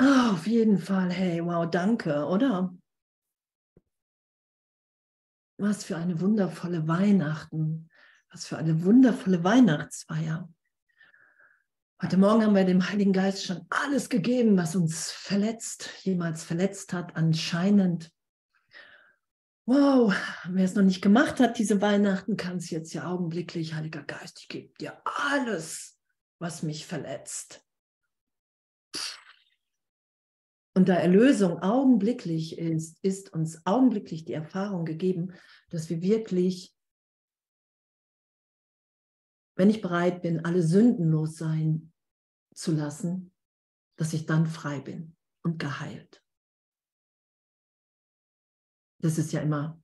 Oh, auf jeden Fall. Hey, wow, danke, oder? Was für eine wundervolle Weihnachten. Was für eine wundervolle Weihnachtsfeier. Heute Morgen haben wir dem Heiligen Geist schon alles gegeben, was uns verletzt, jemals verletzt hat, anscheinend. Wow, wer es noch nicht gemacht hat, diese Weihnachten, kann es jetzt ja augenblicklich, Heiliger Geist, ich gebe dir alles, was mich verletzt. Und da Erlösung augenblicklich ist, ist uns augenblicklich die Erfahrung gegeben, dass wir wirklich, wenn ich bereit bin, alle sündenlos sein zu lassen, dass ich dann frei bin und geheilt. Das ist ja immer,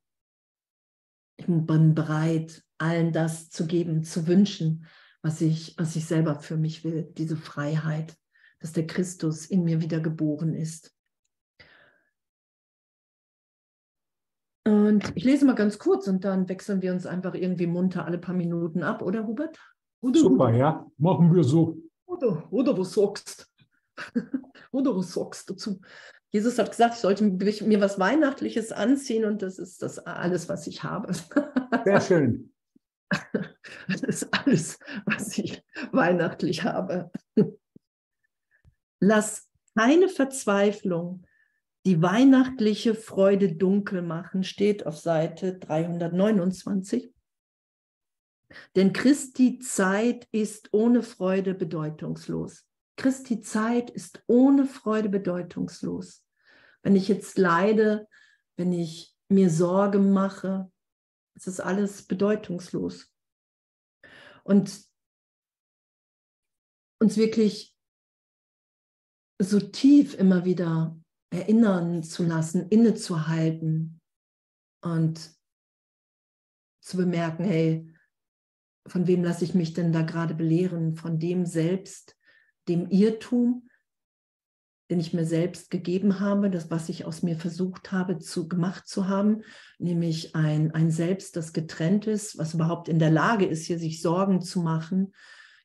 ich bin bereit, allen das zu geben, zu wünschen, was ich, was ich selber für mich will, diese Freiheit dass der Christus in mir wiedergeboren ist. Und ich lese mal ganz kurz und dann wechseln wir uns einfach irgendwie munter alle paar Minuten ab, oder Hubert? Oder, Super, Hubert? ja, machen wir so. Oder, oder was sagst Oder was sagst du dazu? Jesus hat gesagt, ich sollte mir was Weihnachtliches anziehen und das ist das alles, was ich habe. Sehr schön. Das ist alles, was ich weihnachtlich habe. Lass keine Verzweiflung die weihnachtliche Freude dunkel machen, steht auf Seite 329. Denn Christi Zeit ist ohne Freude bedeutungslos. Christi Zeit ist ohne Freude bedeutungslos. Wenn ich jetzt leide, wenn ich mir Sorge mache, es ist alles bedeutungslos. Und uns wirklich so tief immer wieder erinnern zu lassen, innezuhalten und zu bemerken, hey, von wem lasse ich mich denn da gerade belehren? Von dem selbst, dem Irrtum, den ich mir selbst gegeben habe, das, was ich aus mir versucht habe, zu, gemacht zu haben, nämlich ein, ein Selbst, das getrennt ist, was überhaupt in der Lage ist, hier sich Sorgen zu machen,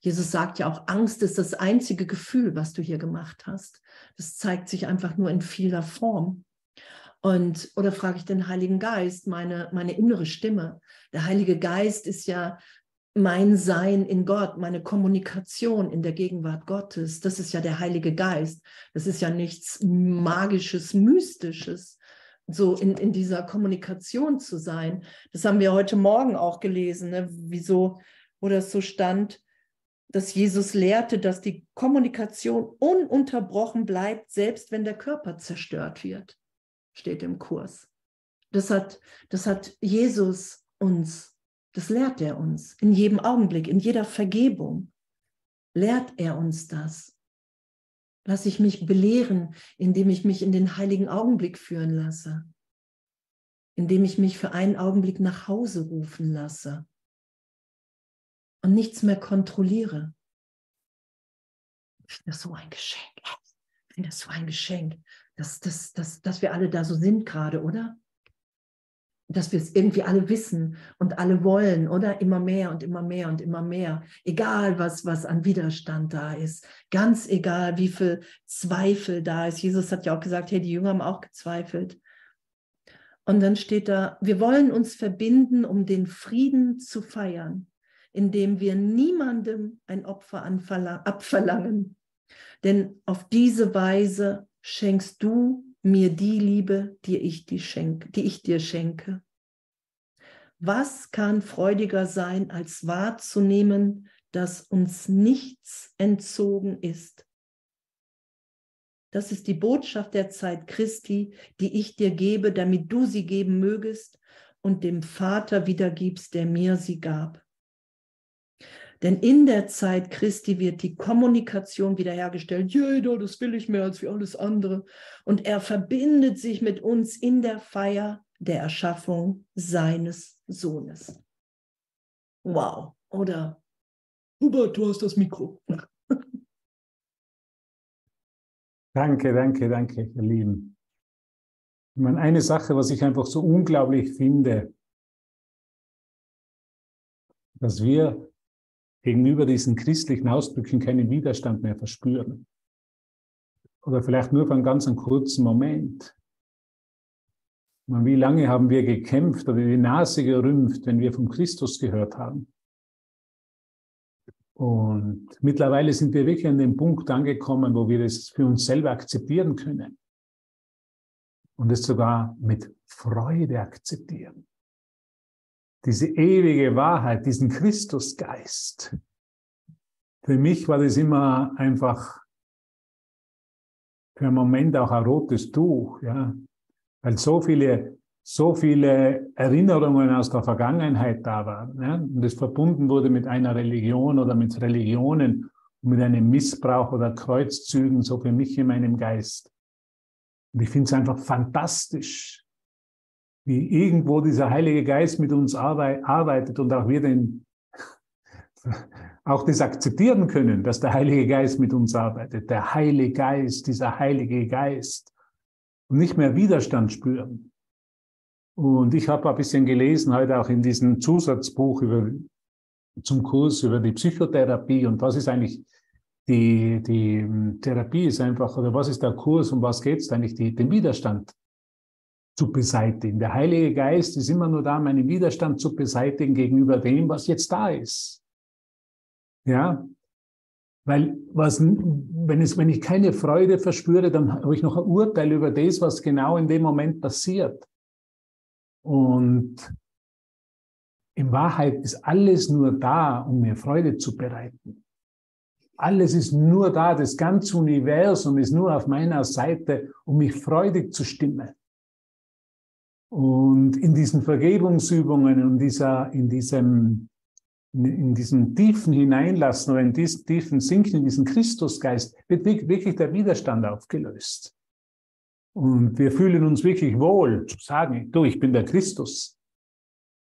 Jesus sagt ja auch, Angst ist das einzige Gefühl, was du hier gemacht hast. Das zeigt sich einfach nur in vieler Form. Und, oder frage ich den Heiligen Geist, meine, meine innere Stimme. Der Heilige Geist ist ja mein Sein in Gott, meine Kommunikation in der Gegenwart Gottes. Das ist ja der Heilige Geist. Das ist ja nichts Magisches, Mystisches, so in, in dieser Kommunikation zu sein. Das haben wir heute Morgen auch gelesen, ne? wieso, wo das so stand, dass Jesus lehrte, dass die Kommunikation ununterbrochen bleibt, selbst wenn der Körper zerstört wird, steht im Kurs. Das hat, das hat Jesus uns, das lehrt er uns in jedem Augenblick, in jeder Vergebung. Lehrt er uns das. Lass ich mich belehren, indem ich mich in den heiligen Augenblick führen lasse, indem ich mich für einen Augenblick nach Hause rufen lasse und nichts mehr kontrolliere. Ich finde das so ein Geschenk. Ich finde das so ein Geschenk, dass, dass, dass, dass wir alle da so sind gerade, oder? Dass wir es irgendwie alle wissen und alle wollen, oder? Immer mehr und immer mehr und immer mehr. Egal, was, was an Widerstand da ist. Ganz egal, wie viel Zweifel da ist. Jesus hat ja auch gesagt, hey, die Jünger haben auch gezweifelt. Und dann steht da, wir wollen uns verbinden, um den Frieden zu feiern indem wir niemandem ein Opfer abverlangen. Denn auf diese Weise schenkst du mir die Liebe, die ich, die, schenke, die ich dir schenke. Was kann freudiger sein, als wahrzunehmen, dass uns nichts entzogen ist? Das ist die Botschaft der Zeit Christi, die ich dir gebe, damit du sie geben mögest und dem Vater wiedergibst, der mir sie gab. Denn in der Zeit Christi wird die Kommunikation wiederhergestellt. Jeder, das will ich mehr als wie alles andere. Und er verbindet sich mit uns in der Feier der Erschaffung seines Sohnes. Wow, oder? Hubert, du hast das Mikro. danke, danke, danke, ihr Lieben. Ich meine, eine Sache, was ich einfach so unglaublich finde, dass wir gegenüber diesen christlichen Ausdrücken keinen Widerstand mehr verspüren. oder vielleicht nur für einen ganz kurzen Moment. Und wie lange haben wir gekämpft oder die Nase gerümpft, wenn wir von Christus gehört haben? Und mittlerweile sind wir wirklich an dem Punkt angekommen, wo wir es für uns selber akzeptieren können. Und es sogar mit Freude akzeptieren. Diese ewige Wahrheit, diesen Christusgeist. Für mich war das immer einfach für einen Moment auch ein rotes Tuch, ja. Weil so viele, so viele Erinnerungen aus der Vergangenheit da waren. Ja? Und es verbunden wurde mit einer Religion oder mit Religionen und mit einem Missbrauch oder Kreuzzügen, so für mich in meinem Geist. Und ich finde es einfach fantastisch, wie irgendwo dieser Heilige Geist mit uns arbeitet und auch wir den, auch das akzeptieren können, dass der Heilige Geist mit uns arbeitet. Der Heilige Geist, dieser Heilige Geist. Und nicht mehr Widerstand spüren. Und ich habe ein bisschen gelesen, heute auch in diesem Zusatzbuch über, zum Kurs über die Psychotherapie und was ist eigentlich die, die Therapie ist einfach, oder was ist der Kurs, um was geht es eigentlich, die, den Widerstand zu beseitigen. Der Heilige Geist ist immer nur da, meinen Widerstand zu beseitigen gegenüber dem, was jetzt da ist. Ja, weil was, wenn, es, wenn ich keine Freude verspüre, dann habe ich noch ein Urteil über das, was genau in dem Moment passiert. Und in Wahrheit ist alles nur da, um mir Freude zu bereiten. Alles ist nur da, das ganze Universum ist nur auf meiner Seite, um mich freudig zu stimmen. Und in diesen Vergebungsübungen und dieser, in diesem, in diesem tiefen Hineinlassen oder in diesen tiefen Sinken, in diesen Christusgeist, wird wirklich der Widerstand aufgelöst. Und wir fühlen uns wirklich wohl zu sagen, du, ich bin der Christus.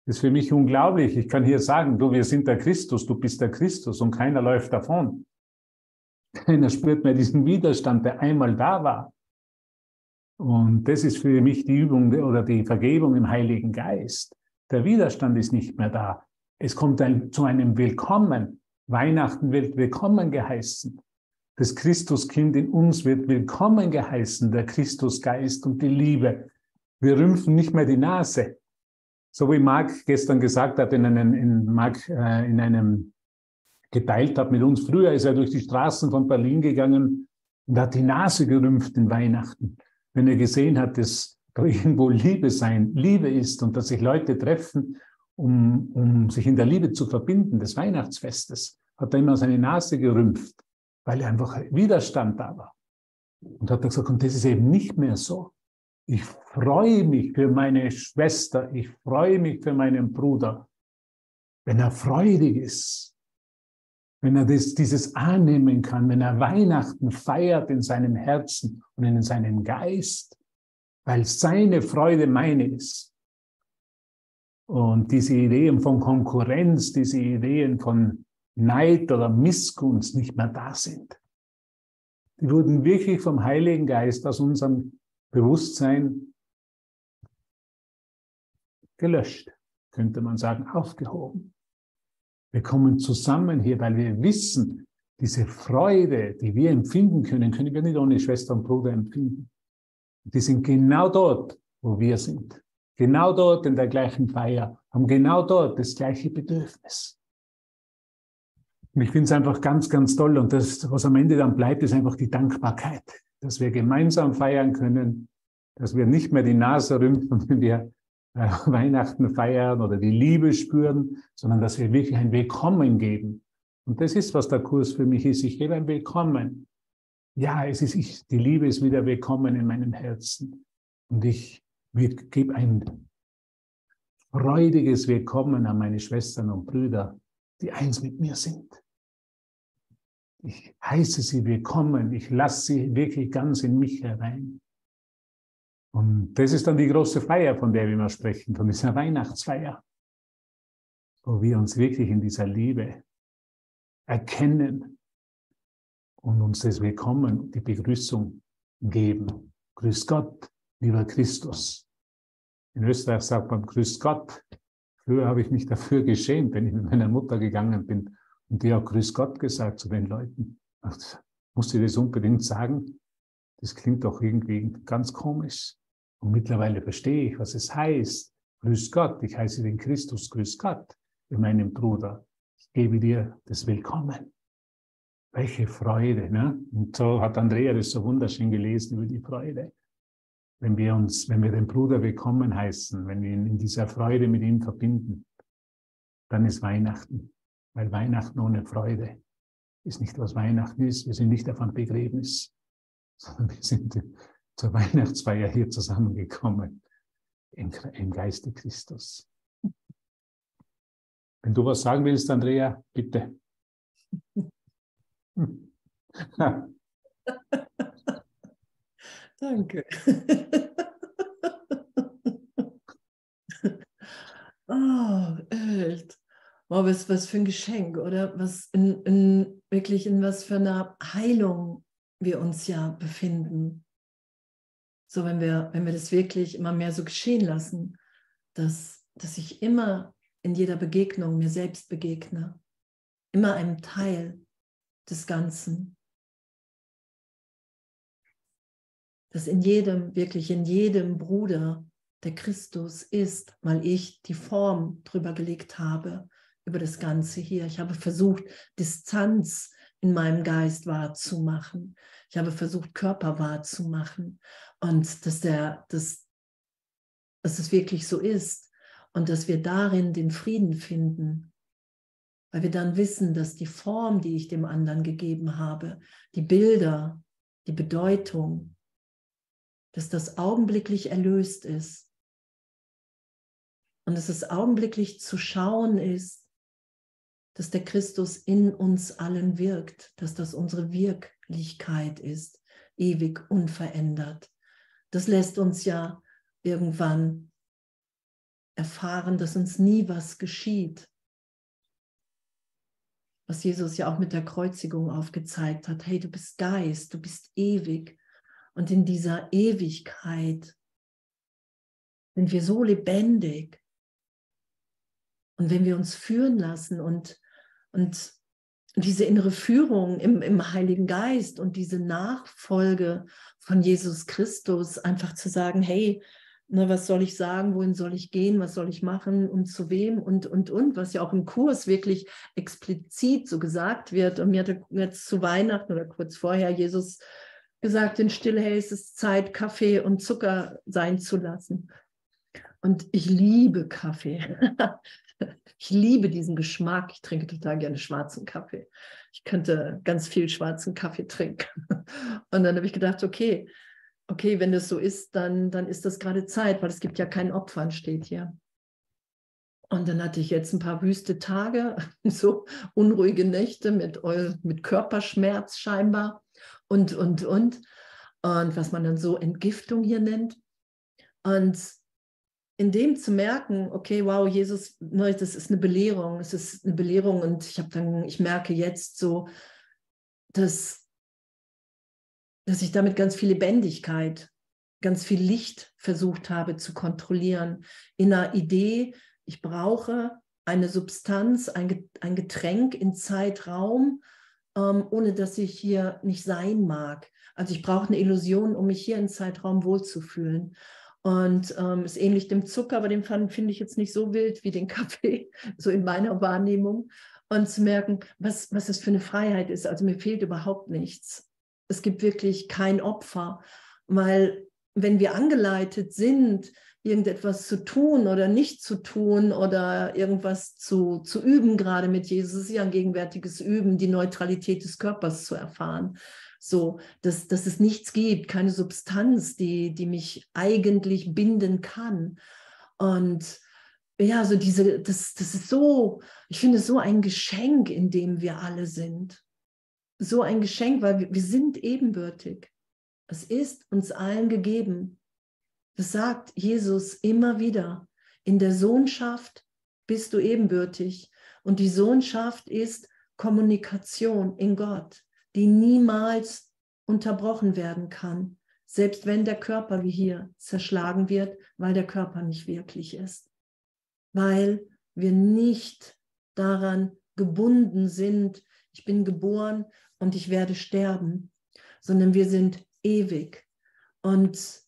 Das ist für mich unglaublich. Ich kann hier sagen, du, wir sind der Christus, du bist der Christus und keiner läuft davon. Keiner spürt mehr diesen Widerstand, der einmal da war. Und das ist für mich die Übung oder die Vergebung im Heiligen Geist. Der Widerstand ist nicht mehr da. Es kommt ein, zu einem Willkommen. Weihnachten wird willkommen geheißen. Das Christuskind in uns wird willkommen geheißen, der Christusgeist und die Liebe. Wir rümpfen nicht mehr die Nase. So wie Marc gestern gesagt hat, in einem, in, Marc, äh, in einem geteilt hat mit uns. Früher ist er durch die Straßen von Berlin gegangen und hat die Nase gerümpft in Weihnachten wenn er gesehen hat, dass da irgendwo Liebe sein, Liebe ist und dass sich Leute treffen, um, um sich in der Liebe zu verbinden, des Weihnachtsfestes, hat er immer seine Nase gerümpft, weil er einfach Widerstand da war. Und hat er gesagt, und das ist eben nicht mehr so. Ich freue mich für meine Schwester, ich freue mich für meinen Bruder, wenn er freudig ist, wenn er das, dieses annehmen kann, wenn er Weihnachten feiert in seinem Herzen und in seinem Geist, weil seine Freude meine ist. Und diese Ideen von Konkurrenz, diese Ideen von Neid oder Missgunst nicht mehr da sind. Die wurden wirklich vom Heiligen Geist aus unserem Bewusstsein gelöscht, könnte man sagen, aufgehoben. Wir kommen zusammen hier, weil wir wissen, diese Freude, die wir empfinden können, können wir nicht ohne Schwester und Bruder empfinden. Die sind genau dort, wo wir sind. Genau dort in der gleichen Feier, haben genau dort das gleiche Bedürfnis. Und ich finde es einfach ganz, ganz toll. Und das, was am Ende dann bleibt, ist einfach die Dankbarkeit, dass wir gemeinsam feiern können, dass wir nicht mehr die Nase rümpfen, wenn wir äh, Weihnachten feiern oder die Liebe spüren, sondern dass wir wirklich ein Willkommen geben. Und das ist, was der Kurs für mich ist. Ich gebe ein Willkommen. Ja, es ist ich, die Liebe ist wieder willkommen in meinem Herzen. Und ich gebe ein freudiges Willkommen an meine Schwestern und Brüder, die eins mit mir sind. Ich heiße sie willkommen. Ich lasse sie wirklich ganz in mich herein. Und das ist dann die große Feier, von der wir immer sprechen, von dieser Weihnachtsfeier, wo wir uns wirklich in dieser Liebe erkennen und uns das Willkommen, die Begrüßung geben. Grüß Gott, lieber Christus. In Österreich sagt man Grüß Gott. Früher habe ich mich dafür geschämt, wenn ich mit meiner Mutter gegangen bin und die hat Grüß Gott gesagt zu den Leuten. Ach, muss ich das unbedingt sagen? Das klingt doch irgendwie ganz komisch. Und mittlerweile verstehe ich, was es heißt. Grüß Gott, ich heiße den Christus, grüß Gott, für meinen Bruder. Ich gebe dir das Willkommen. Welche Freude. Ne? Und so hat Andrea das so wunderschön gelesen über die Freude. Wenn wir uns, wenn wir den Bruder willkommen heißen, wenn wir ihn in dieser Freude mit ihm verbinden, dann ist Weihnachten. Weil Weihnachten ohne Freude ist nicht, was Weihnachten ist. Wir sind nicht auf einem Begräbnis, sondern wir sind zur Weihnachtsfeier hier zusammengekommen im, im Geiste Christus. Wenn du was sagen willst, Andrea, bitte. Danke. oh, Ölt. Wow, was, was für ein Geschenk, oder? Was in, in, wirklich in was für einer Heilung wir uns ja befinden. So, wenn wir, wenn wir das wirklich immer mehr so geschehen lassen, dass, dass ich immer in jeder Begegnung mir selbst begegne, immer einem Teil des Ganzen. Dass in jedem, wirklich in jedem Bruder der Christus ist, weil ich die Form drüber gelegt habe, über das Ganze hier. Ich habe versucht, Distanz in meinem Geist wahrzumachen. Ich habe versucht, Körper wahrzumachen und dass, der, dass, dass es wirklich so ist und dass wir darin den Frieden finden, weil wir dann wissen, dass die Form, die ich dem anderen gegeben habe, die Bilder, die Bedeutung, dass das augenblicklich erlöst ist und dass es augenblicklich zu schauen ist, dass der Christus in uns allen wirkt, dass das unsere Wirklichkeit ist, ewig unverändert. Das lässt uns ja irgendwann erfahren, dass uns nie was geschieht. Was Jesus ja auch mit der Kreuzigung aufgezeigt hat. Hey, du bist Geist, du bist ewig. Und in dieser Ewigkeit sind wir so lebendig, und wenn wir uns führen lassen und, und diese innere Führung im, im Heiligen Geist und diese Nachfolge von Jesus Christus, einfach zu sagen, hey, ne, was soll ich sagen, wohin soll ich gehen, was soll ich machen und zu wem und, und, und, was ja auch im Kurs wirklich explizit so gesagt wird. Und mir hatte jetzt zu Weihnachten oder kurz vorher Jesus gesagt, in Stille, hey, es ist Zeit, Kaffee und Zucker sein zu lassen. Und ich liebe Kaffee. Ich liebe diesen Geschmack. Ich trinke total gerne schwarzen Kaffee. Ich könnte ganz viel schwarzen Kaffee trinken. Und dann habe ich gedacht, okay, okay, wenn das so ist, dann, dann ist das gerade Zeit, weil es gibt ja kein Opfern, steht hier. Und dann hatte ich jetzt ein paar wüste Tage, so unruhige Nächte mit, mit Körperschmerz scheinbar und, und, und. Und was man dann so Entgiftung hier nennt. Und in dem zu merken, okay, wow, Jesus, ne, das ist eine Belehrung, es ist eine Belehrung und ich habe dann, ich merke jetzt so, dass, dass ich damit ganz viel Lebendigkeit, ganz viel Licht versucht habe zu kontrollieren. In einer Idee, ich brauche eine Substanz, ein, Getränk in Zeitraum, ähm, ohne dass ich hier nicht sein mag. Also ich brauche eine Illusion, um mich hier in Zeitraum wohlzufühlen. Und ähm, ist ähnlich dem Zucker, aber den finde ich jetzt nicht so wild wie den Kaffee, so in meiner Wahrnehmung. Und zu merken, was, was das für eine Freiheit ist. Also mir fehlt überhaupt nichts. Es gibt wirklich kein Opfer, weil wenn wir angeleitet sind, irgendetwas zu tun oder nicht zu tun oder irgendwas zu, zu üben, gerade mit Jesus, ist ja ein gegenwärtiges Üben, die Neutralität des Körpers zu erfahren. So, dass, dass es nichts gibt, keine Substanz, die, die mich eigentlich binden kann. Und ja, so diese, das, das ist so, ich finde so ein Geschenk, in dem wir alle sind. So ein Geschenk, weil wir, wir sind ebenbürtig. Es ist uns allen gegeben. Das sagt Jesus immer wieder. In der Sohnschaft bist du ebenbürtig. Und die Sohnschaft ist Kommunikation in Gott die niemals unterbrochen werden kann, selbst wenn der Körper wie hier zerschlagen wird, weil der Körper nicht wirklich ist, weil wir nicht daran gebunden sind, ich bin geboren und ich werde sterben, sondern wir sind ewig. Und,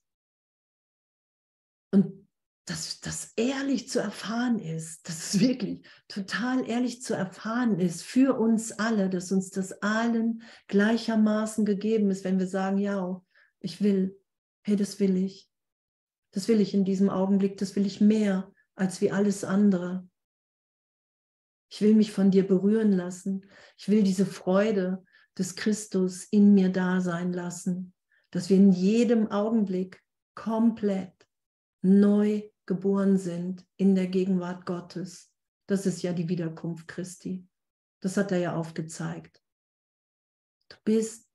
und dass das ehrlich zu erfahren ist, dass es wirklich total ehrlich zu erfahren ist für uns alle, dass uns das allen gleichermaßen gegeben ist, wenn wir sagen, ja, ich will, hey, das will ich. Das will ich in diesem Augenblick, das will ich mehr als wie alles andere. Ich will mich von dir berühren lassen. Ich will diese Freude des Christus in mir da sein lassen, dass wir in jedem Augenblick komplett neu geboren sind in der Gegenwart Gottes. Das ist ja die Wiederkunft Christi. Das hat er ja aufgezeigt. Du bist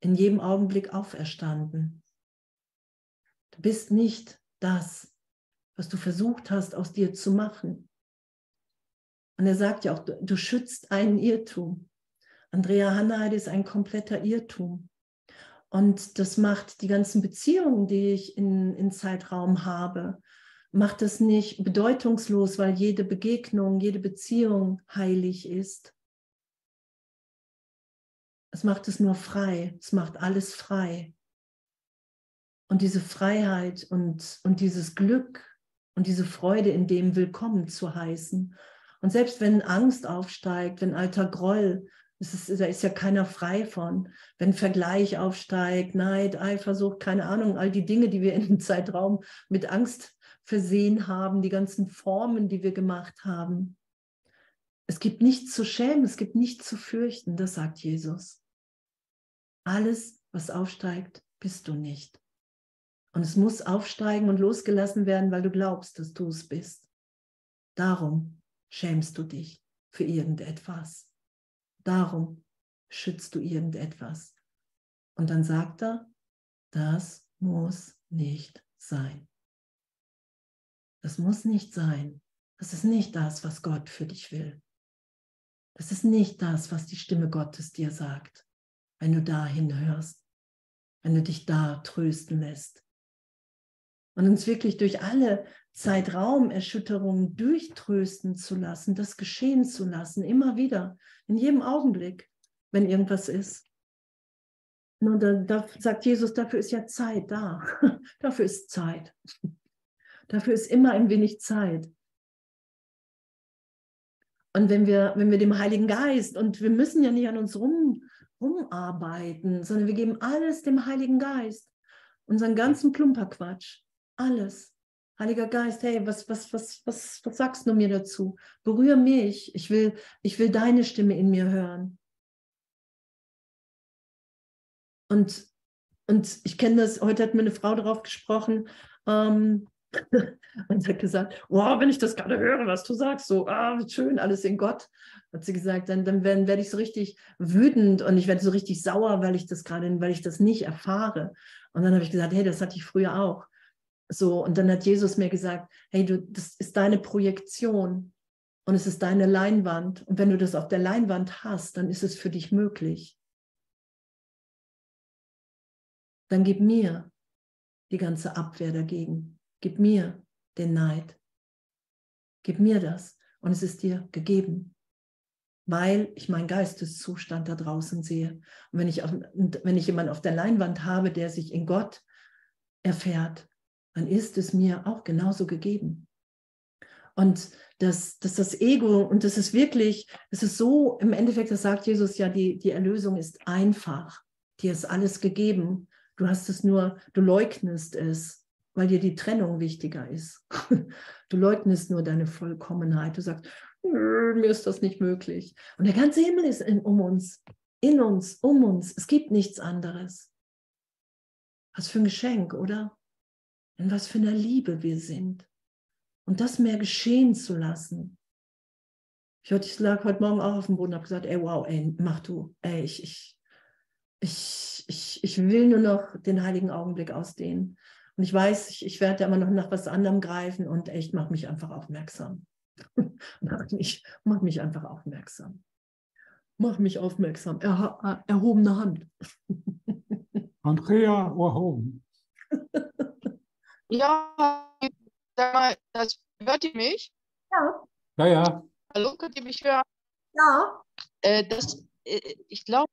in jedem Augenblick auferstanden. Du bist nicht das, was du versucht hast, aus dir zu machen. Und er sagt ja auch, du, du schützt einen Irrtum. Andrea Hanneide ist ein kompletter Irrtum. Und das macht die ganzen Beziehungen, die ich in, in Zeitraum habe, macht es nicht bedeutungslos, weil jede Begegnung, jede Beziehung heilig ist. Es macht es nur frei, es macht alles frei. Und diese Freiheit und, und dieses Glück und diese Freude in dem willkommen zu heißen. Und selbst wenn Angst aufsteigt, wenn alter Groll, ist, da ist ja keiner frei von. Wenn Vergleich aufsteigt, Neid, Eifersucht, keine Ahnung, all die Dinge, die wir in dem Zeitraum mit Angst versehen haben, die ganzen Formen, die wir gemacht haben. Es gibt nichts zu schämen, es gibt nichts zu fürchten, das sagt Jesus. Alles, was aufsteigt, bist du nicht. Und es muss aufsteigen und losgelassen werden, weil du glaubst, dass du es bist. Darum schämst du dich für irgendetwas. Darum schützt du irgendetwas. Und dann sagt er, das muss nicht sein. Das muss nicht sein. Das ist nicht das, was Gott für dich will. Das ist nicht das, was die Stimme Gottes dir sagt, wenn du dahin hörst, wenn du dich da trösten lässt. Und uns wirklich durch alle Zeitraumerschütterungen durchtrösten zu lassen, das geschehen zu lassen, immer wieder, in jedem Augenblick, wenn irgendwas ist. Und da, da sagt Jesus, dafür ist ja Zeit da. dafür ist Zeit. Dafür ist immer ein wenig Zeit. Und wenn wir, wenn wir dem Heiligen Geist, und wir müssen ja nicht an uns rum, rumarbeiten, sondern wir geben alles dem Heiligen Geist, unseren ganzen Klumperquatsch, alles. Heiliger Geist, hey, was, was, was, was, was sagst du mir dazu? Berühre mich. Ich will, ich will deine Stimme in mir hören. Und, und ich kenne das, heute hat mir eine Frau darauf gesprochen, ähm, und hat gesagt, wow, wenn ich das gerade höre, was du sagst, so, ah, schön, alles in Gott, hat sie gesagt, dann, dann werde werd ich so richtig wütend und ich werde so richtig sauer, weil ich das gerade, weil ich das nicht erfahre. Und dann habe ich gesagt, hey, das hatte ich früher auch. So, und dann hat Jesus mir gesagt, hey, du, das ist deine Projektion und es ist deine Leinwand. Und wenn du das auf der Leinwand hast, dann ist es für dich möglich. Dann gib mir die ganze Abwehr dagegen. Gib mir den Neid. Gib mir das. Und es ist dir gegeben, weil ich meinen Geisteszustand da draußen sehe. Und wenn ich, auf, wenn ich jemanden auf der Leinwand habe, der sich in Gott erfährt, dann ist es mir auch genauso gegeben. Und dass, dass das Ego, und das ist wirklich, es ist so, im Endeffekt, das sagt Jesus ja, die, die Erlösung ist einfach. Dir ist alles gegeben. Du hast es nur, du leugnest es weil dir die Trennung wichtiger ist. Du leugnest nur deine Vollkommenheit. Du sagst, mir ist das nicht möglich. Und der ganze Himmel ist in, um uns, in uns, um uns. Es gibt nichts anderes. Was für ein Geschenk, oder? In was für einer Liebe wir sind. Und das mehr geschehen zu lassen. Ich, ich lag heute Morgen auch auf dem Boden und habe gesagt, ey, wow, ey, mach du. Ey, ich, ich, ich, ich, ich will nur noch den heiligen Augenblick ausdehnen. Und ich weiß, ich, ich werde immer noch nach was anderem greifen und echt, mach mich einfach aufmerksam. mach, mich, mach mich einfach aufmerksam. Mach mich aufmerksam. Er, erhobene Hand. Andrea erhoben. ja, sag mal, das, hört ihr mich? Ja. Ja, ja. Hallo, könnt ihr mich hören? Ja. Äh, das, äh, ich glaube,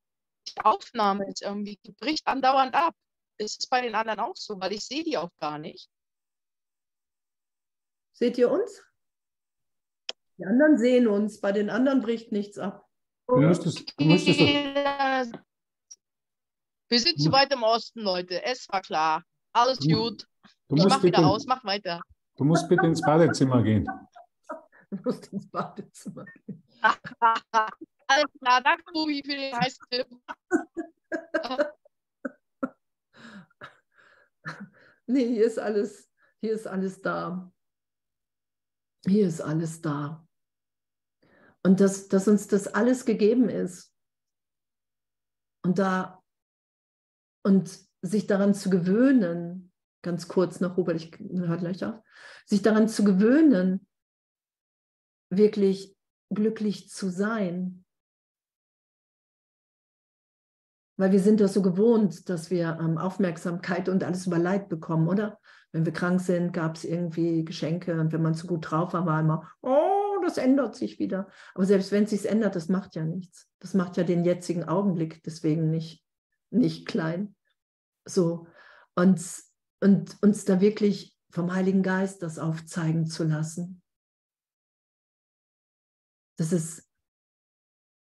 die Aufnahme ist irgendwie, bricht andauernd ab. Ist es bei den anderen auch so? Weil ich sehe die auch gar nicht. Seht ihr uns? Die anderen sehen uns, bei den anderen bricht nichts ab. Du müsstest, du müsstest doch, Wir sind zu weit im Osten, Leute. Es war klar. Alles gut. Du Ich musst, mach wieder bitte, aus, mach weiter. du musst bitte ins Badezimmer gehen. Du musst ins Badezimmer. Alles klar, danke, Ruby, für den heißen Tipp. Nee, hier ist alles, hier ist alles da. Hier ist alles da. Und dass, dass uns das alles gegeben ist. Und da und sich daran zu gewöhnen, ganz kurz noch, Robert, ich höre gleich auf, sich daran zu gewöhnen, wirklich glücklich zu sein. Weil wir sind das so gewohnt, dass wir ähm, Aufmerksamkeit und alles über Leid bekommen, oder? Wenn wir krank sind, gab es irgendwie Geschenke und wenn man zu gut drauf war, war immer, oh, das ändert sich wieder. Aber selbst wenn es sich ändert, das macht ja nichts. Das macht ja den jetzigen Augenblick deswegen nicht, nicht klein. So. Und, und uns da wirklich vom Heiligen Geist das aufzeigen zu lassen. Dass es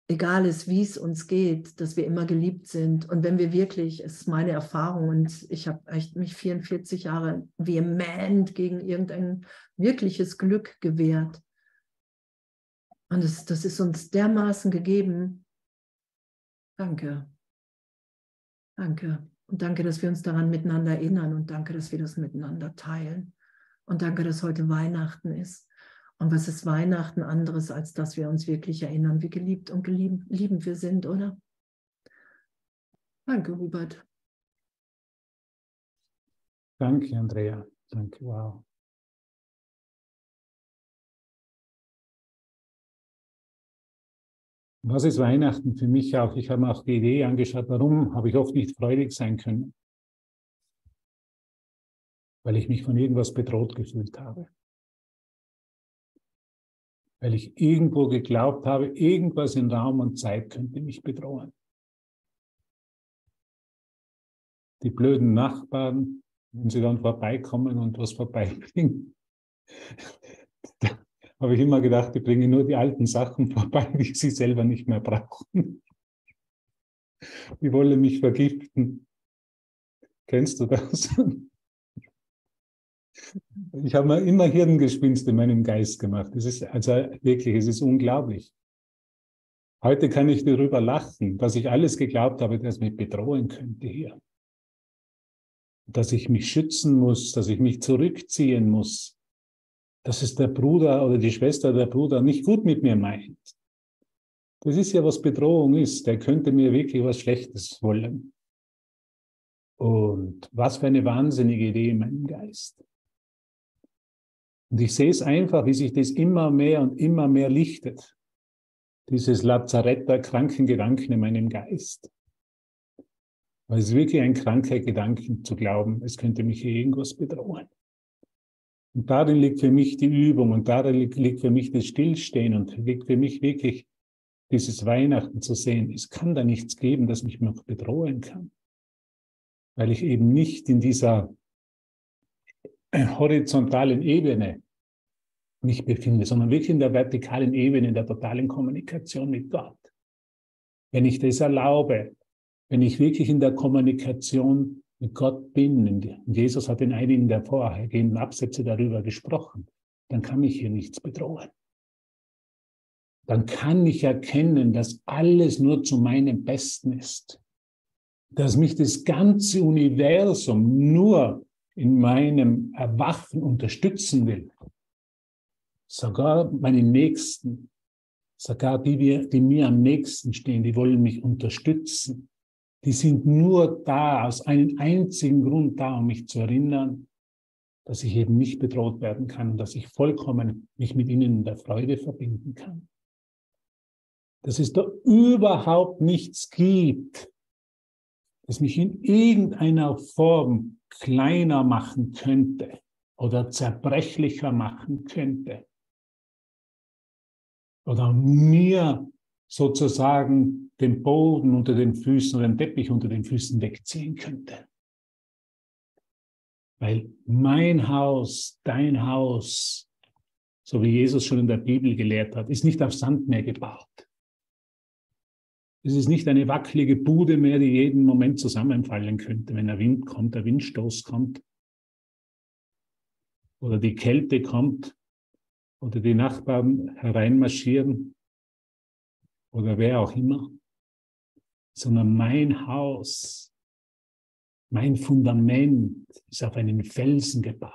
egal ist, wie es uns geht, dass wir immer geliebt sind. Und wenn wir wirklich, es ist meine Erfahrung und ich habe mich 44 Jahre vehement gegen irgendein wirkliches Glück gewehrt. Und das, das ist uns dermaßen gegeben. Danke. Danke. Und danke, dass wir uns daran miteinander erinnern und danke, dass wir das miteinander teilen. Und danke, dass heute Weihnachten ist. Und was ist Weihnachten anderes, als dass wir uns wirklich erinnern, wie geliebt und liebend wir sind, oder? Danke, Hubert. Danke, Andrea. Danke, wow. Was ist Weihnachten für mich auch? Ich habe mir auch die Idee angeschaut, warum habe ich oft nicht freudig sein können? Weil ich mich von irgendwas bedroht gefühlt habe. Weil ich irgendwo geglaubt habe, irgendwas in Raum und Zeit könnte mich bedrohen. Die blöden Nachbarn, wenn sie dann vorbeikommen und was vorbeibringen, habe ich immer gedacht, die bringen nur die alten Sachen vorbei, die sie selber nicht mehr brauchen. Die wollen mich vergiften. Kennst du das? Ich habe mir immer Hirngespinst in meinem Geist gemacht. Es ist also wirklich, es ist unglaublich. Heute kann ich darüber lachen, dass ich alles geglaubt habe, das mich bedrohen könnte hier. Dass ich mich schützen muss, dass ich mich zurückziehen muss, dass es der Bruder oder die Schwester der Bruder nicht gut mit mir meint. Das ist ja, was Bedrohung ist. Der könnte mir wirklich was Schlechtes wollen. Und was für eine wahnsinnige Idee in meinem Geist. Und ich sehe es einfach, wie sich das immer mehr und immer mehr lichtet. Dieses Lazarett der kranken Gedanken in meinem Geist. Weil es ist wirklich ein kranker Gedanken zu glauben, es könnte mich irgendwas bedrohen. Und darin liegt für mich die Übung und darin liegt, für mich das Stillstehen und liegt für mich wirklich dieses Weihnachten zu sehen. Es kann da nichts geben, das mich noch bedrohen kann. Weil ich eben nicht in dieser horizontalen Ebene mich befinde, sondern wirklich in der vertikalen Ebene, in der totalen Kommunikation mit Gott. Wenn ich das erlaube, wenn ich wirklich in der Kommunikation mit Gott bin, und Jesus hat in einigen der vorhergehenden Absätze darüber gesprochen, dann kann mich hier nichts bedrohen. Dann kann ich erkennen, dass alles nur zu meinem Besten ist. Dass mich das ganze Universum nur in meinem Erwachen unterstützen will. Sogar meine Nächsten, sogar die, die mir am nächsten stehen, die wollen mich unterstützen. Die sind nur da, aus einem einzigen Grund da, um mich zu erinnern, dass ich eben nicht bedroht werden kann, dass ich vollkommen mich mit ihnen in der Freude verbinden kann. Dass es da überhaupt nichts gibt, das mich in irgendeiner Form kleiner machen könnte oder zerbrechlicher machen könnte oder mir sozusagen den Boden unter den Füßen oder den Teppich unter den Füßen wegziehen könnte. Weil mein Haus, dein Haus, so wie Jesus schon in der Bibel gelehrt hat, ist nicht auf Sand mehr gebaut. Es ist nicht eine wackelige Bude mehr, die jeden Moment zusammenfallen könnte, wenn der Wind kommt, der Windstoß kommt oder die Kälte kommt oder die Nachbarn hereinmarschieren oder wer auch immer, sondern mein Haus, mein Fundament ist auf einen Felsen gebaut,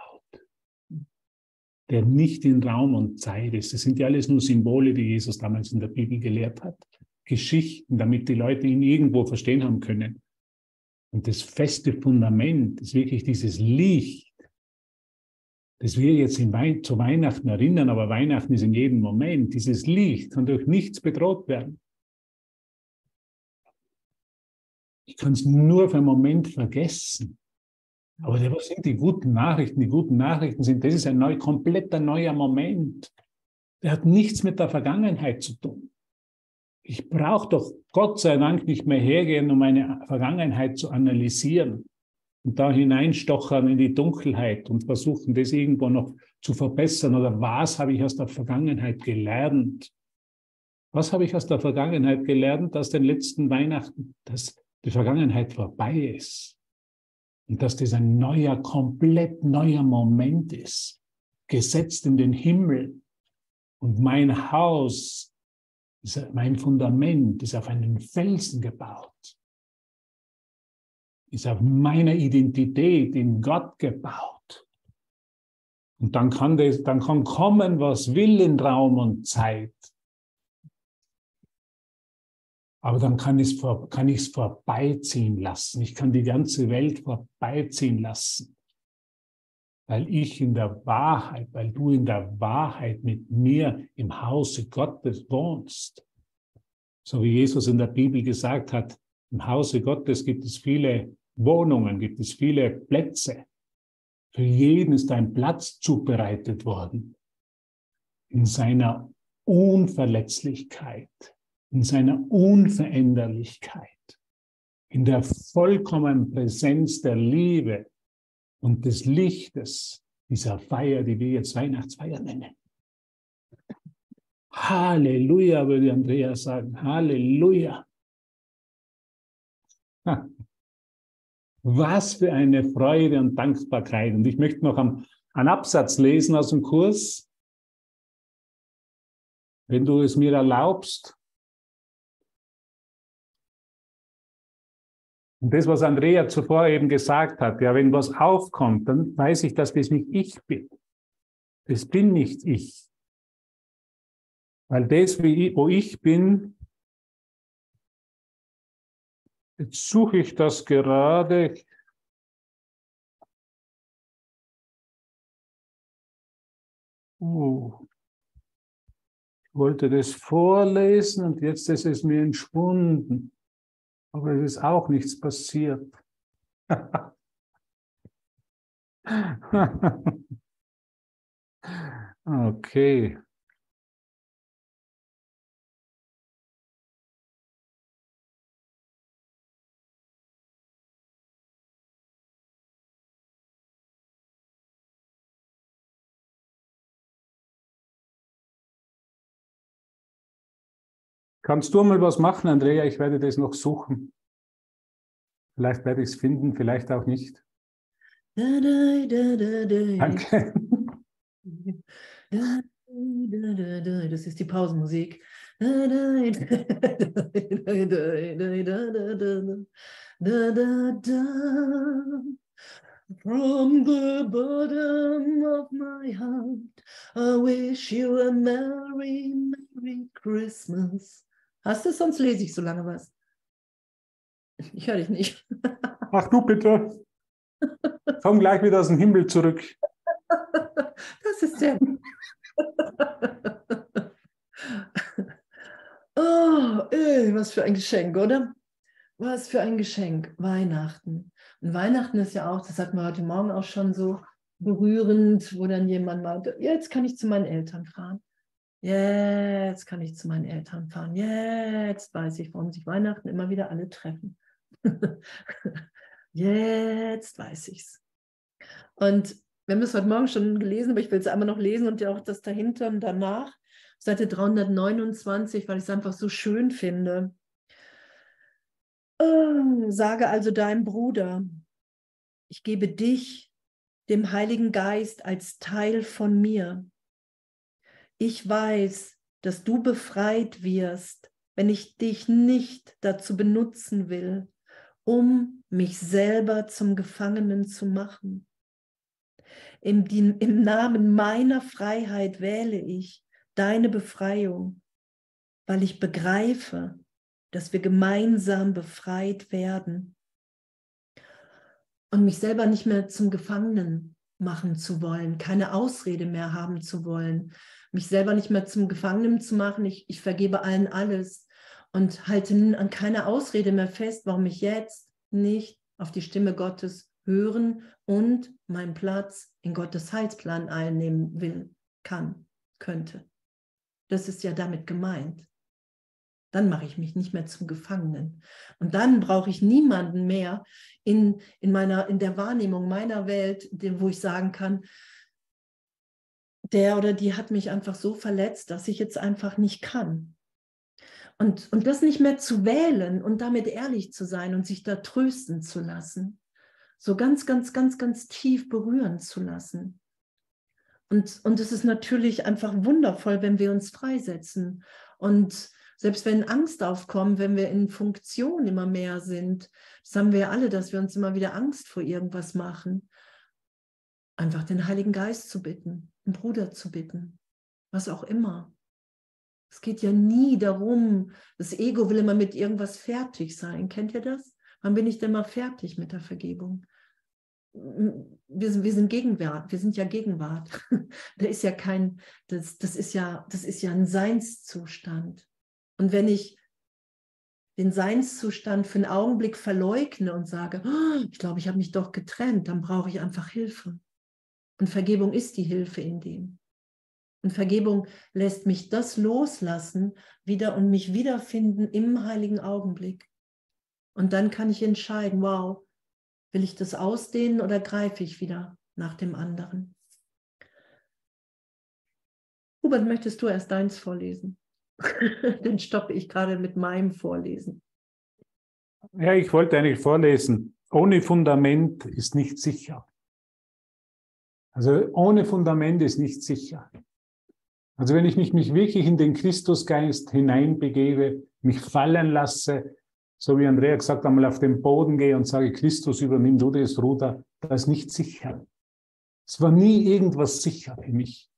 der nicht in Raum und Zeit ist. Das sind ja alles nur Symbole, die Jesus damals in der Bibel gelehrt hat. Geschichten, damit die Leute ihn irgendwo verstehen haben können. Und das feste Fundament ist wirklich dieses Licht, das wir jetzt Wei zu Weihnachten erinnern, aber Weihnachten ist in jedem Moment. Dieses Licht kann durch nichts bedroht werden. Ich kann es nur für einen Moment vergessen. Aber was sind die guten Nachrichten? Die guten Nachrichten sind, das ist ein neu, kompletter neuer Moment. Der hat nichts mit der Vergangenheit zu tun. Ich brauche doch Gott sei Dank nicht mehr hergehen, um meine Vergangenheit zu analysieren und da hineinstochern in die Dunkelheit und versuchen, das irgendwo noch zu verbessern. Oder was habe ich aus der Vergangenheit gelernt? Was habe ich aus der Vergangenheit gelernt, dass den letzten Weihnachten, dass die Vergangenheit vorbei ist? Und dass das ein neuer, komplett neuer Moment ist, gesetzt in den Himmel. Und mein Haus, mein Fundament ist auf einen Felsen gebaut ist auf meiner Identität in Gott gebaut. Und dann kann, das, dann kann kommen, was will in Raum und Zeit. Aber dann kann ich es kann vorbeiziehen lassen. Ich kann die ganze Welt vorbeiziehen lassen. Weil ich in der Wahrheit, weil du in der Wahrheit mit mir im Hause Gottes wohnst. So wie Jesus in der Bibel gesagt hat, im Hause Gottes gibt es viele Wohnungen, gibt es viele Plätze. Für jeden ist ein Platz zubereitet worden. In seiner Unverletzlichkeit, in seiner Unveränderlichkeit, in der vollkommenen Präsenz der Liebe und des Lichtes dieser Feier, die wir jetzt Weihnachtsfeier nennen. Halleluja, würde Andrea sagen. Halleluja. Was für eine Freude und Dankbarkeit. Und ich möchte noch einen, Absatz lesen aus dem Kurs, wenn du es mir erlaubst. Und das, was Andrea zuvor eben gesagt hat, ja, wenn was aufkommt, dann weiß ich, dass das nicht ich bin. Das bin nicht ich. Weil das, wo ich bin, Jetzt suche ich das gerade. Uh, ich wollte das vorlesen und jetzt ist es mir entschwunden. Aber es ist auch nichts passiert. okay. Kannst du mal was machen, Andrea? Ich werde das noch suchen. Vielleicht werde ich es finden, vielleicht auch nicht. Danke. Das ist die Pausenmusik. From the bottom of my heart, I wish you a Merry, Merry Christmas. Hast du es? Sonst lese ich so lange was. Ich höre dich nicht. Ach du bitte. Komm gleich wieder aus dem Himmel zurück. Das ist sehr. oh, ey, was für ein Geschenk, oder? Was für ein Geschenk. Weihnachten. Und Weihnachten ist ja auch, das sagt man heute Morgen auch schon so berührend, wo dann jemand meinte, jetzt kann ich zu meinen Eltern fahren. Jetzt kann ich zu meinen Eltern fahren. Jetzt weiß ich, warum sich Weihnachten immer wieder alle treffen. Jetzt weiß ich's. Und wir haben es heute Morgen schon gelesen, aber ich will es einmal noch lesen und ja auch das dahinter und danach. Seite 329, weil ich es einfach so schön finde. Oh, sage also deinem Bruder, ich gebe dich, dem Heiligen Geist, als Teil von mir. Ich weiß, dass du befreit wirst, wenn ich dich nicht dazu benutzen will, um mich selber zum Gefangenen zu machen. Im, Im, Namen meiner Freiheit wähle ich deine Befreiung, weil ich begreife, dass wir gemeinsam befreit werden und mich selber nicht mehr zum Gefangenen machen zu wollen, keine Ausrede mehr haben zu wollen, mich selber nicht mehr zum Gefangenen zu machen. Ich, ich vergebe allen alles und halte an keiner Ausrede mehr fest, warum ich jetzt nicht auf die Stimme Gottes hören und meinen Platz in Gottes Heilsplan einnehmen will, kann, könnte. Das ist ja damit gemeint. Dann mache ich mich nicht mehr zum Gefangenen. Und dann brauche ich niemanden mehr in, in, meiner, in der Wahrnehmung meiner Welt, wo ich sagen kann, der oder die hat mich einfach so verletzt, dass ich jetzt einfach nicht kann. Und, und das nicht mehr zu wählen und damit ehrlich zu sein und sich da trösten zu lassen. So ganz, ganz, ganz, ganz tief berühren zu lassen. Und, und es ist natürlich einfach wundervoll, wenn wir uns freisetzen und selbst wenn Angst aufkommt, wenn wir in Funktion immer mehr sind, das haben wir ja alle, dass wir uns immer wieder Angst vor irgendwas machen, einfach den Heiligen Geist zu bitten, einen Bruder zu bitten, was auch immer. Es geht ja nie darum, das Ego will immer mit irgendwas fertig sein. Kennt ihr das? Wann bin ich denn mal fertig mit der Vergebung? Wir sind, wir sind Gegenwart, wir sind ja Gegenwart. da ist ja kein, das, das ist ja, das ist ja ein Seinszustand. Und wenn ich den Seinszustand für einen Augenblick verleugne und sage, oh, ich glaube, ich habe mich doch getrennt, dann brauche ich einfach Hilfe. Und Vergebung ist die Hilfe in dem. Und Vergebung lässt mich das loslassen wieder und mich wiederfinden im heiligen Augenblick. Und dann kann ich entscheiden, wow, will ich das ausdehnen oder greife ich wieder nach dem anderen? Hubert, möchtest du erst deins vorlesen? Den stoppe ich gerade mit meinem Vorlesen. Ja, ich wollte eigentlich vorlesen. Ohne Fundament ist nicht sicher. Also ohne Fundament ist nicht sicher. Also wenn ich mich, mich wirklich in den Christusgeist hineinbegebe, mich fallen lasse, so wie Andrea gesagt, einmal auf den Boden gehe und sage, Christus, übernimm du das Ruder, das ist nicht sicher. Es war nie irgendwas sicher für mich.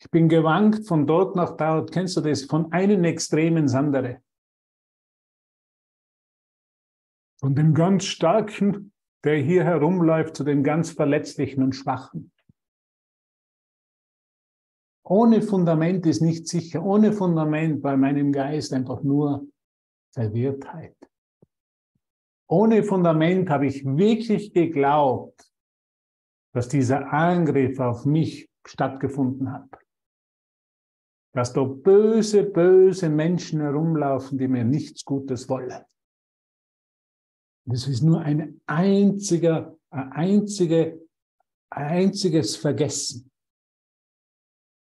Ich bin gewankt von dort nach dort. Kennst du das? Von einem Extrem ins andere. Von dem ganz Starken, der hier herumläuft, zu dem ganz Verletzlichen und Schwachen. Ohne Fundament ist nicht sicher. Ohne Fundament bei meinem Geist einfach nur Verwirrtheit. Ohne Fundament habe ich wirklich geglaubt, dass dieser Angriff auf mich stattgefunden hat dass da böse, böse Menschen herumlaufen, die mir nichts Gutes wollen. Das ist nur ein einziger, ein einzige, ein einziges Vergessen.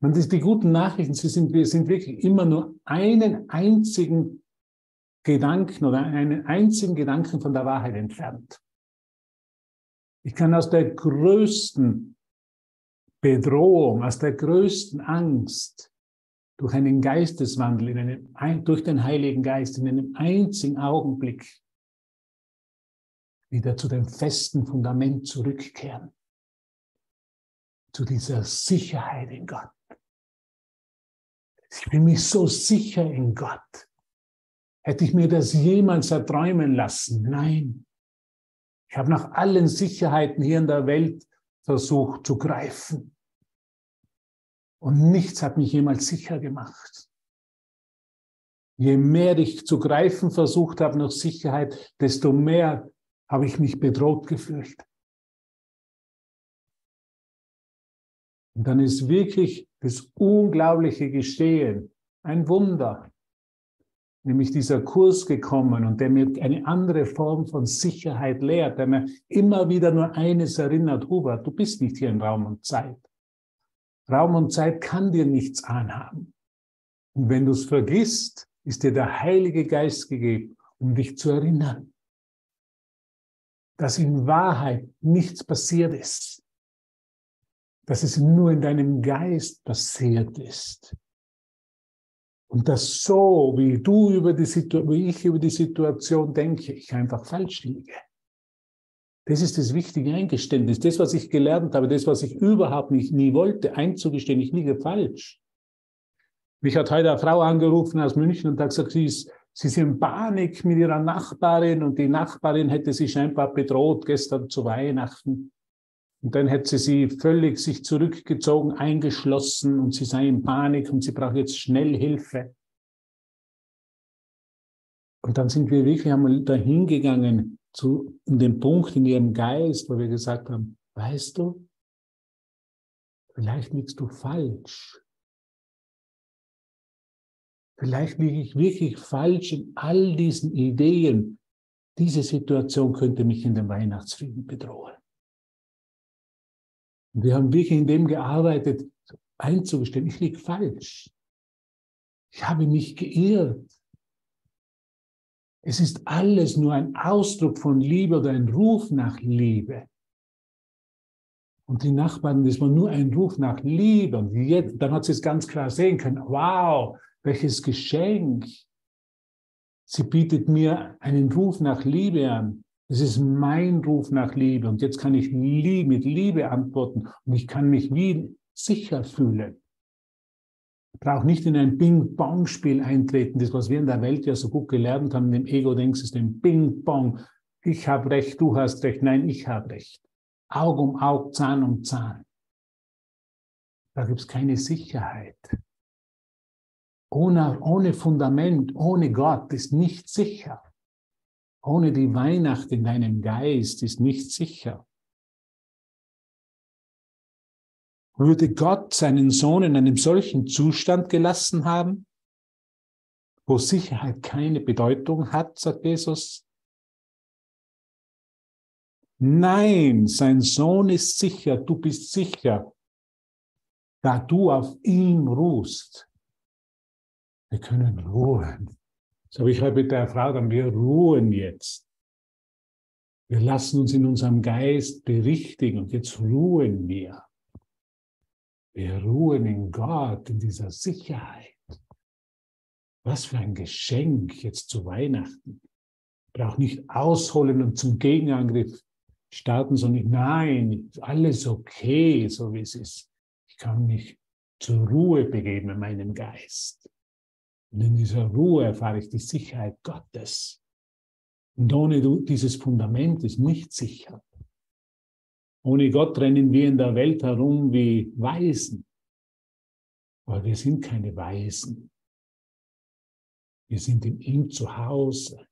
Und die guten Nachrichten, sie sind, sind wirklich immer nur einen einzigen Gedanken oder einen einzigen Gedanken von der Wahrheit entfernt. Ich kann aus der größten Bedrohung, aus der größten Angst durch einen Geisteswandel, in einem, durch den Heiligen Geist, in einem einzigen Augenblick wieder zu dem festen Fundament zurückkehren. Zu dieser Sicherheit in Gott. Ich bin mich so sicher in Gott. Hätte ich mir das jemals erträumen lassen? Nein. Ich habe nach allen Sicherheiten hier in der Welt versucht zu greifen. Und nichts hat mich jemals sicher gemacht. Je mehr ich zu greifen versucht habe nach Sicherheit, desto mehr habe ich mich bedroht gefühlt. Und dann ist wirklich das Unglaubliche geschehen, ein Wunder, nämlich dieser Kurs gekommen und der mir eine andere Form von Sicherheit lehrt, der mir immer wieder nur eines erinnert, Hubert, du bist nicht hier in Raum und Zeit. Raum und Zeit kann dir nichts anhaben. Und wenn du es vergisst, ist dir der Heilige Geist gegeben, um dich zu erinnern, dass in Wahrheit nichts passiert ist, dass es nur in deinem Geist passiert ist. Und dass so, wie du über die Situation, wie ich über die Situation denke, ich einfach falsch liege. Das ist das wichtige Eingeständnis. Das, was ich gelernt habe, das, was ich überhaupt nicht nie wollte, einzugestehen, ich liege falsch. Mich hat heute eine Frau angerufen aus München und hat gesagt, sie ist, sie ist in Panik mit ihrer Nachbarin und die Nachbarin hätte sie scheinbar bedroht gestern zu Weihnachten. Und dann hätte sie sie völlig sich zurückgezogen, eingeschlossen und sie sei in Panik und sie braucht jetzt schnell Hilfe. Und dann sind wir wirklich einmal dahin gegangen zu dem Punkt in ihrem Geist, wo wir gesagt haben, weißt du, vielleicht liegst du falsch. Vielleicht liege ich wirklich falsch in all diesen Ideen. Diese Situation könnte mich in den Weihnachtsfrieden bedrohen. Und wir haben wirklich in dem gearbeitet, einzugestehen, ich liege falsch. Ich habe mich geirrt. Es ist alles nur ein Ausdruck von Liebe oder ein Ruf nach Liebe. Und die Nachbarn, das war nur ein Ruf nach Liebe. Und jetzt, dann hat sie es ganz klar sehen können. Wow, welches Geschenk. Sie bietet mir einen Ruf nach Liebe an. Es ist mein Ruf nach Liebe und jetzt kann ich mit Liebe antworten und ich kann mich wie sicher fühlen. Ich brauche nicht in ein Bing-Bong-Spiel eintreten, das, was wir in der Welt ja so gut gelernt haben, im Ego-Denksystem. Bing-Bong, ich habe recht, du hast recht, nein, ich habe recht. Aug um Aug, Zahn um Zahn. Da gibt es keine Sicherheit. Ohne, ohne Fundament, ohne Gott ist nicht sicher. Ohne die Weihnacht in deinem Geist ist nicht sicher. Würde Gott seinen Sohn in einem solchen Zustand gelassen haben, wo Sicherheit keine Bedeutung hat, sagt Jesus? Nein, sein Sohn ist sicher, du bist sicher, da du auf ihm ruhst. Wir können ruhen. Das habe ich heute mit der Frau dann, wir ruhen jetzt. Wir lassen uns in unserem Geist berichtigen und jetzt ruhen wir. Wir ruhen in Gott, in dieser Sicherheit. Was für ein Geschenk jetzt zu Weihnachten. Ich brauche nicht ausholen und zum Gegenangriff starten, sondern nein, alles okay, so wie es ist. Ich kann mich zur Ruhe begeben in meinem Geist. Und in dieser Ruhe erfahre ich die Sicherheit Gottes. Und ohne dieses Fundament ist nicht sicher. Ohne Gott rennen wir in der Welt herum wie Weisen. Aber wir sind keine Weisen. Wir sind in ihm zu Hause.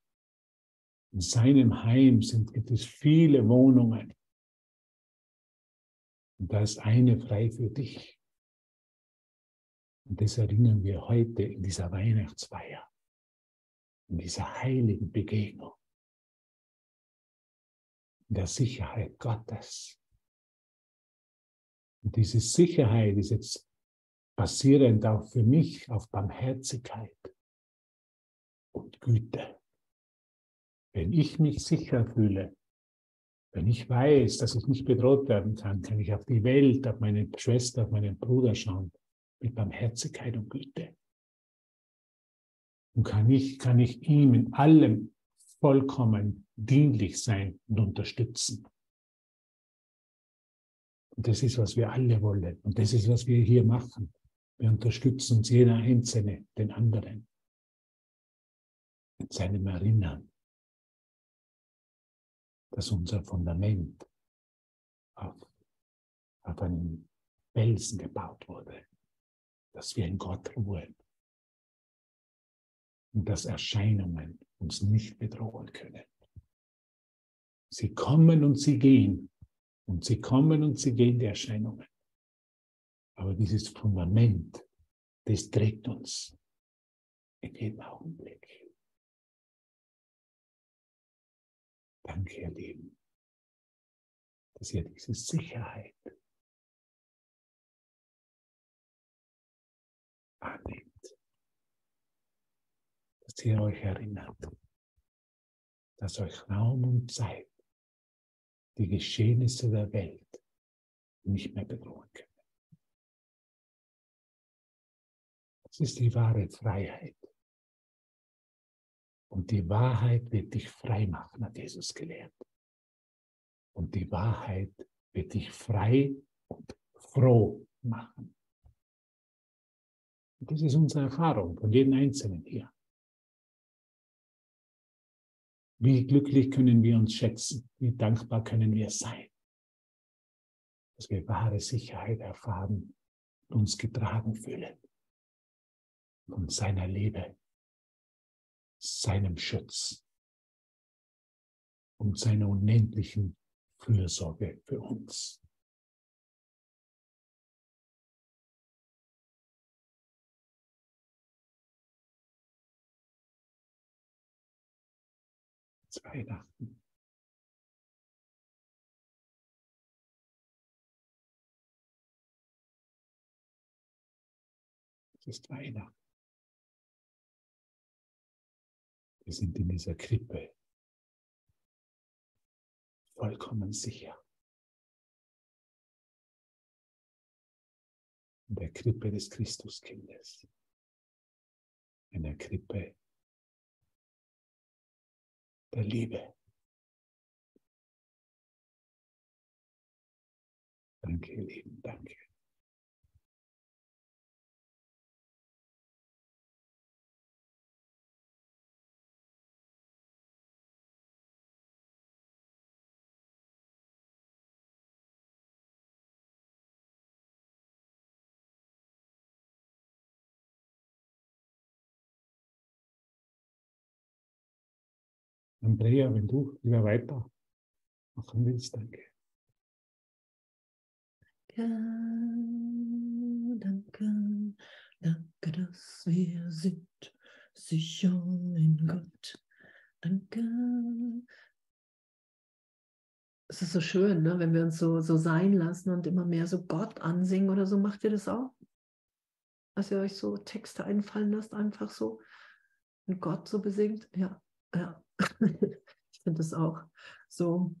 In seinem Heim sind, gibt es viele Wohnungen. Und da ist eine frei für dich. Und das erinnern wir heute in dieser Weihnachtsfeier, in dieser heiligen Begegnung, in der Sicherheit Gottes. Und diese Sicherheit ist jetzt basierend auch für mich auf Barmherzigkeit und Güte. Wenn ich mich sicher fühle, wenn ich weiß, dass ich nicht bedroht werden kann, kann ich auf die Welt, auf meine Schwester, auf meinen Bruder schauen mit Barmherzigkeit und Güte. Und kann ich, kann ich ihm in allem vollkommen dienlich sein und unterstützen. Und das ist, was wir alle wollen. Und das ist, was wir hier machen. Wir unterstützen uns jeder Einzelne, den anderen. Mit seinem Erinnern, dass unser Fundament auf, auf einen Felsen gebaut wurde dass wir in Gott ruhen und dass Erscheinungen uns nicht bedrohen können. Sie kommen und sie gehen und sie kommen und sie gehen, die Erscheinungen. Aber dieses Fundament, das trägt uns in jedem Augenblick. Danke, ihr Lieben, dass ihr diese Sicherheit annimmt, dass ihr euch erinnert, dass euch Raum und Zeit die Geschehnisse der Welt nicht mehr bedrohen können. Das ist die wahre Freiheit. Und die Wahrheit wird dich frei machen, hat Jesus gelehrt. Und die Wahrheit wird dich frei und froh machen. Das ist unsere Erfahrung von jedem Einzelnen hier. Wie glücklich können wir uns schätzen? Wie dankbar können wir sein? Dass wir wahre Sicherheit erfahren und uns getragen fühlen von seiner Liebe, seinem Schutz und seiner unendlichen Fürsorge für uns. Weihnachten. Es ist Weihnachten. Wir sind in dieser Krippe vollkommen sicher. In der Krippe des Christuskindes. In der Krippe der Liebe. Danke, ihr Lieben, danke. Andrea, wenn du wieder weiter machen willst, danke. Ja, danke, danke, dass wir sind sicher in Gott. Danke. Es ist so schön, ne, wenn wir uns so, so sein lassen und immer mehr so Gott ansingen oder so. Macht ihr das auch? Dass ihr euch so Texte einfallen lasst, einfach so und Gott so besingt? Ja, ja. ich finde das auch so,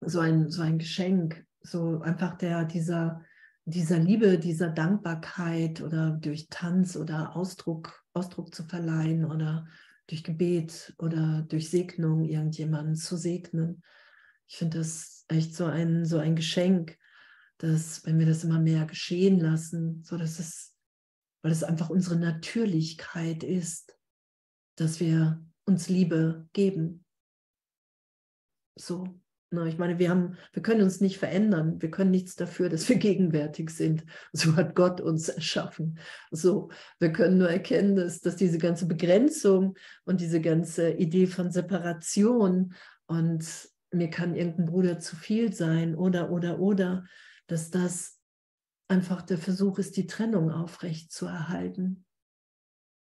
so, ein, so ein Geschenk, so einfach der, dieser, dieser Liebe, dieser Dankbarkeit oder durch Tanz oder Ausdruck, Ausdruck zu verleihen oder durch Gebet oder durch Segnung irgendjemanden zu segnen. Ich finde das echt so ein, so ein Geschenk, dass, wenn wir das immer mehr geschehen lassen, so dass es, weil es einfach unsere Natürlichkeit ist, dass wir uns Liebe geben. So, na, ich meine, wir haben, wir können uns nicht verändern, wir können nichts dafür, dass wir gegenwärtig sind. So hat Gott uns erschaffen. So, wir können nur erkennen, dass, dass diese ganze Begrenzung und diese ganze Idee von Separation und mir kann irgendein Bruder zu viel sein oder oder oder, dass das einfach der Versuch ist, die Trennung aufrecht zu erhalten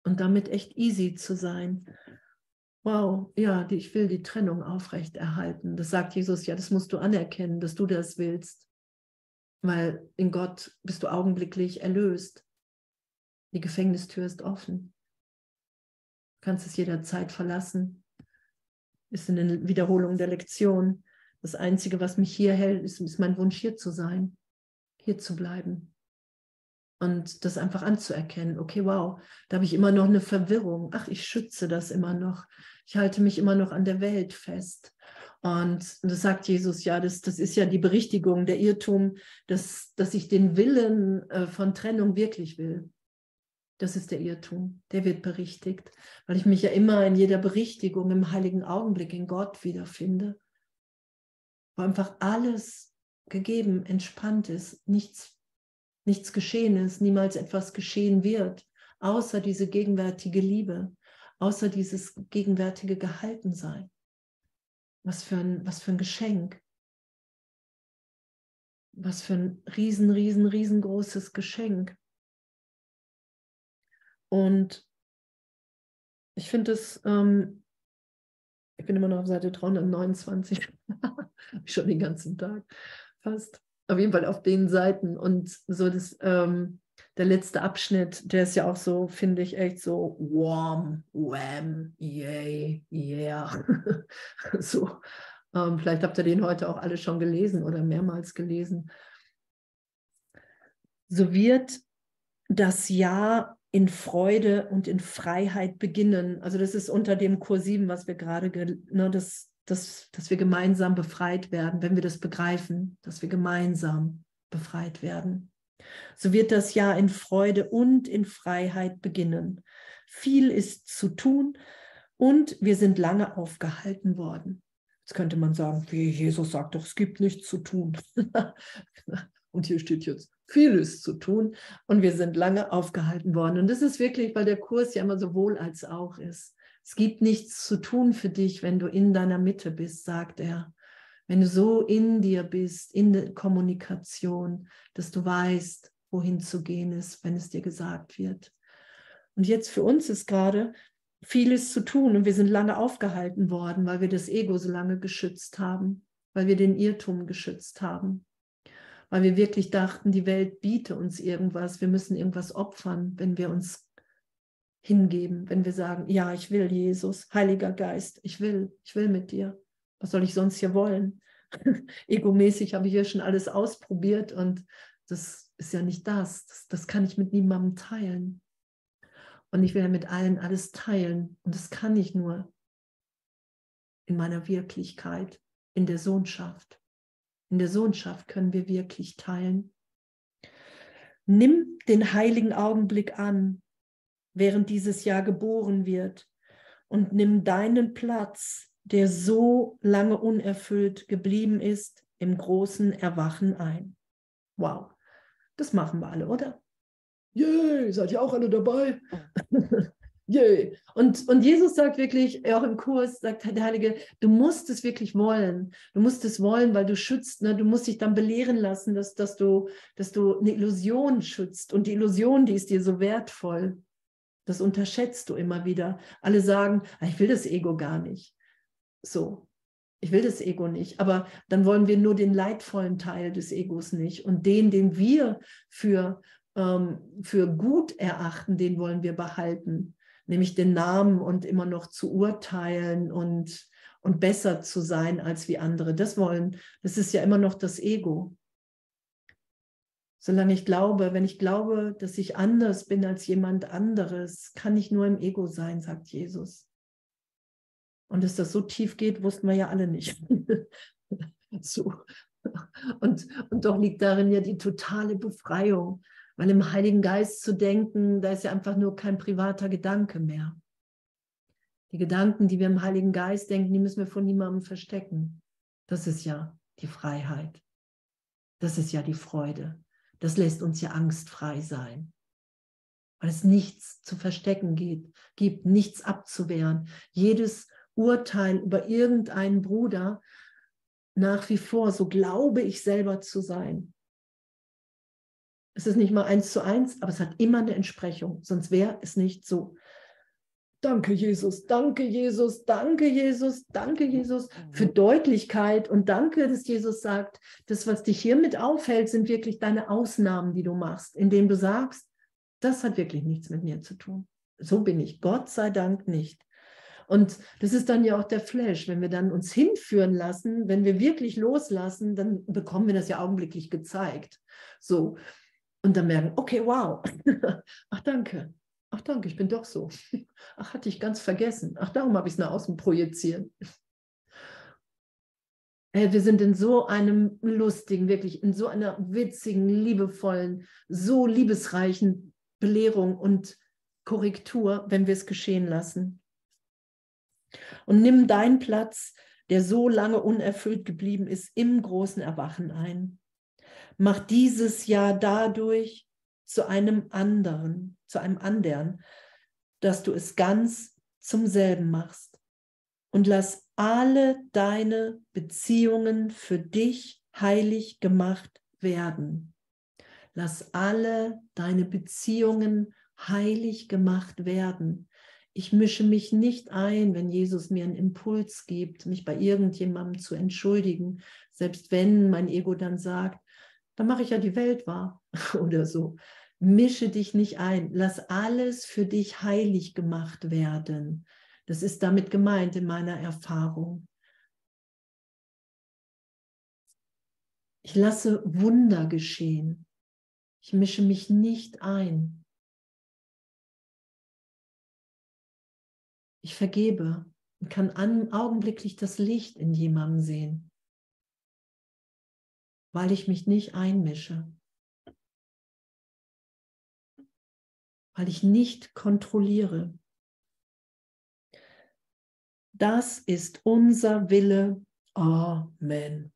und damit echt easy zu sein. Wow, ja, die, ich will die Trennung aufrechterhalten. Das sagt Jesus, ja, das musst du anerkennen, dass du das willst. Weil in Gott bist du augenblicklich erlöst. Die Gefängnistür ist offen. Du kannst es jederzeit verlassen. Ist eine Wiederholung der Lektion. Das Einzige, was mich hier hält, ist, ist mein Wunsch, hier zu sein, hier zu bleiben. Und das einfach anzuerkennen. Okay, wow, da habe ich immer noch eine Verwirrung. Ach, ich schütze das immer noch. Ich halte mich immer noch an der Welt fest. Und das sagt Jesus, ja, das, das ist ja die Berichtigung, der Irrtum, dass, dass ich den Willen äh, von Trennung wirklich will. Das ist der Irrtum, der wird berichtigt, weil ich mich ja immer in jeder Berichtigung im heiligen Augenblick in Gott wiederfinde, wo einfach alles gegeben, entspannt ist, nichts, nichts geschehen ist, niemals etwas geschehen wird, außer diese gegenwärtige Liebe außer dieses gegenwärtige Gehaltensein. Was für ein, was für ein Geschenk. Was für ein riesen, riesen, riesengroßes Geschenk. Und ich finde es, ähm, ich bin immer noch auf Seite 329, schon den ganzen Tag fast. Auf jeden Fall auf den Seiten. Und so das, ähm, der letzte Abschnitt, der ist ja auch so, finde ich, echt so warm, wham, yay, yeah. so, ähm, vielleicht habt ihr den heute auch alle schon gelesen oder mehrmals gelesen. So wird das Jahr in Freude und in Freiheit beginnen. Also das ist unter dem Kurs 7, was wir gerade, ne, das, das, dass wir gemeinsam befreit werden, wenn wir das begreifen, dass wir gemeinsam befreit werden. So wird das Jahr in Freude und in Freiheit beginnen. Viel ist zu tun und wir sind lange aufgehalten worden. Jetzt könnte man sagen, wie Jesus sagt doch, es gibt nichts zu tun. und hier steht jetzt, vieles zu tun und wir sind lange aufgehalten worden. Und das ist wirklich, weil der Kurs ja immer sowohl als auch ist. Es gibt nichts zu tun für dich, wenn du in deiner Mitte bist, sagt er. Wenn du so in dir bist, in der Kommunikation, dass du weißt, wohin zu gehen ist, wenn es dir gesagt wird. Und jetzt für uns ist gerade vieles zu tun und wir sind lange aufgehalten worden, weil wir das Ego so lange geschützt haben, weil wir den Irrtum geschützt haben weil wir wirklich dachten, die Welt biete uns irgendwas, wir müssen irgendwas opfern, wenn wir uns hingeben, wenn wir sagen, ja, ich will Jesus, Heiliger Geist, ich will, ich will mit dir. Was soll ich sonst hier wollen? Egomäßig habe ich hier schon alles ausprobiert und das ist ja nicht das. das. Das kann ich mit niemandem teilen. Und ich will ja mit allen alles teilen. Und das kann ich nur in meiner Wirklichkeit, in der Sohnschaft. In der Sohnschaft können wir wirklich teilen. Nimm den heiligen Augenblick an, während dieses Jahr geboren wird, und nimm deinen Platz, der so lange unerfüllt geblieben ist, im großen Erwachen ein. Wow, das machen wir alle, oder? Yay, seid ihr auch alle dabei? Yay. Und, und Jesus sagt wirklich, auch im Kurs, sagt der Heilige, du musst es wirklich wollen. Du musst es wollen, weil du schützt, ne? du musst dich dann belehren lassen, dass, dass, du, dass du eine Illusion schützt. Und die Illusion, die ist dir so wertvoll. Das unterschätzt du immer wieder. Alle sagen, ah, ich will das Ego gar nicht. So, ich will das Ego nicht. Aber dann wollen wir nur den leidvollen Teil des Egos nicht. Und den, den wir für, ähm, für gut erachten, den wollen wir behalten nämlich den Namen und immer noch zu urteilen und, und besser zu sein als wie andere. Das wollen, das ist ja immer noch das Ego. Solange ich glaube, wenn ich glaube, dass ich anders bin als jemand anderes, kann ich nur im Ego sein, sagt Jesus. Und dass das so tief geht, wussten wir ja alle nicht. so. Und, und doch liegt darin ja die totale Befreiung, weil im Heiligen Geist zu denken, da ist ja einfach nur kein privater Gedanke mehr. Die Gedanken, die wir im Heiligen Geist denken, die müssen wir von niemandem verstecken. Das ist ja die Freiheit. Das ist ja die Freude. Das lässt uns ja angstfrei sein. Weil es nichts zu verstecken gibt, gibt nichts abzuwehren. Jedes Urteil über irgendeinen Bruder nach wie vor, so glaube ich selber zu sein, es ist nicht mal eins zu eins, aber es hat immer eine Entsprechung, sonst wäre es nicht so. Danke, Jesus, danke, Jesus, danke, Jesus, danke, Jesus für mhm. Deutlichkeit und danke, dass Jesus sagt, das, was dich hiermit aufhält, sind wirklich deine Ausnahmen, die du machst, indem du sagst, das hat wirklich nichts mit mir zu tun. So bin ich, Gott sei Dank nicht. Und das ist dann ja auch der Flash, wenn wir dann uns hinführen lassen, wenn wir wirklich loslassen, dann bekommen wir das ja augenblicklich gezeigt. So, und dann merken, okay, wow, ach danke, ach danke, ich bin doch so. Ach, hatte ich ganz vergessen. Ach, darum habe ich es nach außen projiziert. Wir sind in so einem lustigen, wirklich in so einer witzigen, liebevollen, so liebesreichen Belehrung und Korrektur, wenn wir es geschehen lassen. Und nimm deinen Platz, der so lange unerfüllt geblieben ist, im großen Erwachen ein. Mach dieses Jahr dadurch zu einem anderen, zu einem anderen, dass du es ganz zum selben machst. Und lass alle deine Beziehungen für dich heilig gemacht werden. Lass alle deine Beziehungen heilig gemacht werden. Ich mische mich nicht ein, wenn Jesus mir einen Impuls gibt, mich bei irgendjemandem zu entschuldigen, selbst wenn mein Ego dann sagt, dann mache ich ja die Welt wahr oder so. Mische dich nicht ein. Lass alles für dich heilig gemacht werden. Das ist damit gemeint in meiner Erfahrung. Ich lasse Wunder geschehen. Ich mische mich nicht ein. Ich vergebe und kann an, augenblicklich das Licht in jemandem sehen, weil ich mich nicht einmische, weil ich nicht kontrolliere. Das ist unser Wille. Amen.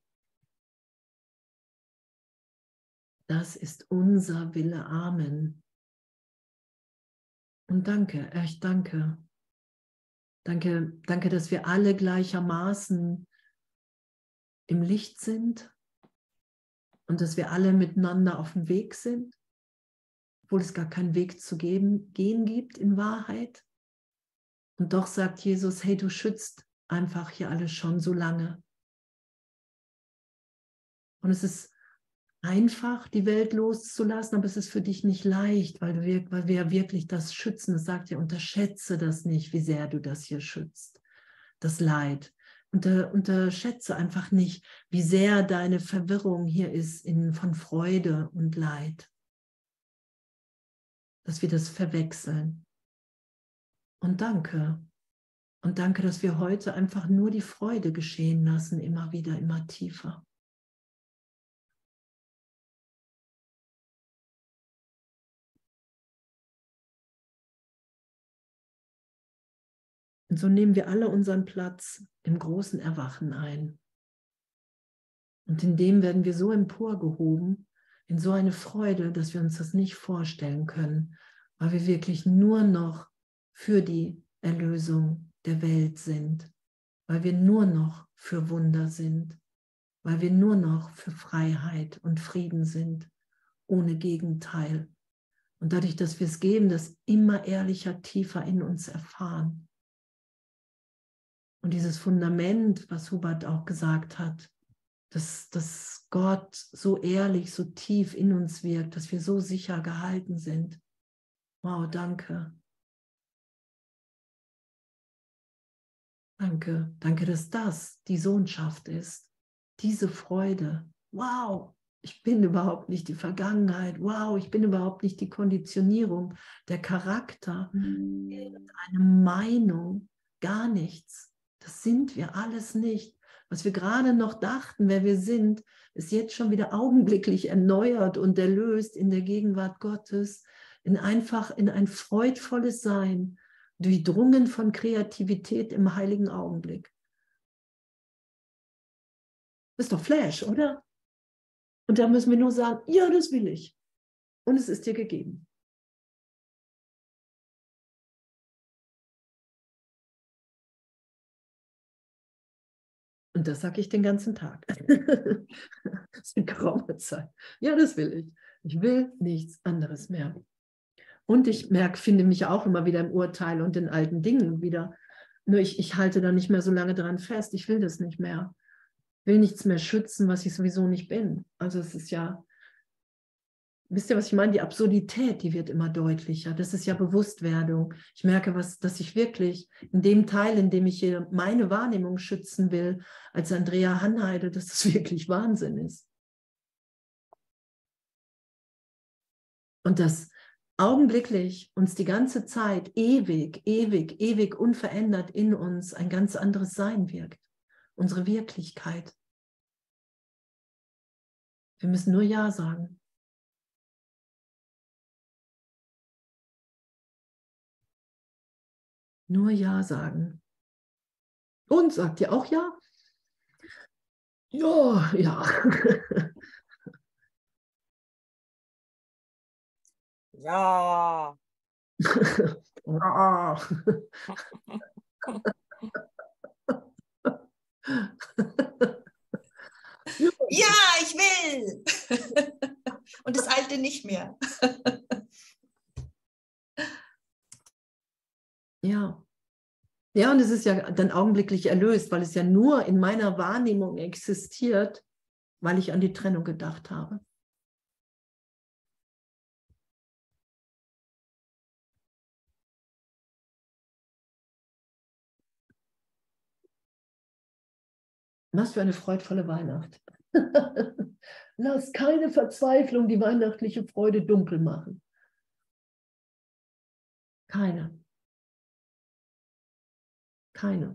Das ist unser Wille. Amen. Und danke, echt danke. Danke, danke, dass wir alle gleichermaßen im Licht sind und dass wir alle miteinander auf dem Weg sind, obwohl es gar keinen Weg zu geben, gehen gibt in Wahrheit. Und doch sagt Jesus, hey, du schützt einfach hier alles schon so lange. Und es ist einfach, die Welt loszulassen, aber es ist für dich nicht leicht, weil, du, weil wir wirklich das schützen. Das sagt ja, unterschätze das nicht, wie sehr du das hier schützt, das Leid. Unter, unterschätze einfach nicht, wie sehr deine Verwirrung hier ist in, von Freude und Leid. Dass wir das verwechseln. Und danke. Und danke, dass wir heute einfach nur die Freude geschehen lassen, immer wieder, immer tiefer. Und so nehmen wir alle unseren Platz im großen Erwachen ein. Und in dem werden wir so emporgehoben, in so eine Freude, dass wir uns das nicht vorstellen können, weil wir wirklich nur noch für die Erlösung der Welt sind, weil wir nur noch für Wunder sind, weil wir nur noch für Freiheit und Frieden sind, ohne Gegenteil. Und dadurch, dass wir es geben, das immer ehrlicher, tiefer in uns erfahren. Und dieses Fundament, was Hubert auch gesagt hat, dass, dass Gott so ehrlich, so tief in uns wirkt, dass wir so sicher gehalten sind. Wow, danke. Danke, danke, dass das die Sohnschaft ist. Diese Freude. Wow, ich bin überhaupt nicht die Vergangenheit. Wow, ich bin überhaupt nicht die Konditionierung, der Charakter, eine Meinung, gar nichts. Das sind wir alles nicht. Was wir gerade noch dachten, wer wir sind, ist jetzt schon wieder augenblicklich erneuert und erlöst in der Gegenwart Gottes, in einfach in ein freudvolles Sein, durchdrungen von Kreativität im heiligen Augenblick. Ist doch Flash, oder? Und da müssen wir nur sagen, ja, das will ich. Und es ist dir gegeben. Und das sage ich den ganzen Tag. das ist eine geraume Zeit. Ja, das will ich. Ich will nichts anderes mehr. Und ich merke, finde mich auch immer wieder im Urteil und in alten Dingen wieder. Nur ich, ich halte da nicht mehr so lange dran fest. Ich will das nicht mehr. Ich will nichts mehr schützen, was ich sowieso nicht bin. Also es ist ja, wisst ihr, was ich meine? Die Absurdität, die wird immer deutlicher. Das ist ja Bewusstwerdung. Ich merke, was, dass ich wirklich in dem Teil, in dem ich hier meine Wahrnehmung schützen will, als Andrea Hanheide, dass das wirklich Wahnsinn ist. Und dass augenblicklich uns die ganze Zeit ewig, ewig, ewig unverändert in uns ein ganz anderes Sein wirkt. Unsere Wirklichkeit. Wir müssen nur Ja sagen. Nur Ja sagen. Und sagt ihr auch Ja? Ja, ja. Ja. ja. Ja, ich ich will. Und das Alte nicht mehr. Ja. Ja, und es ist ja dann augenblicklich erlöst, weil es ja nur in meiner Wahrnehmung existiert, weil ich an die Trennung gedacht habe. Was für eine freudvolle Weihnacht. Lass keine Verzweiflung die weihnachtliche Freude dunkel machen. Keine. Keine.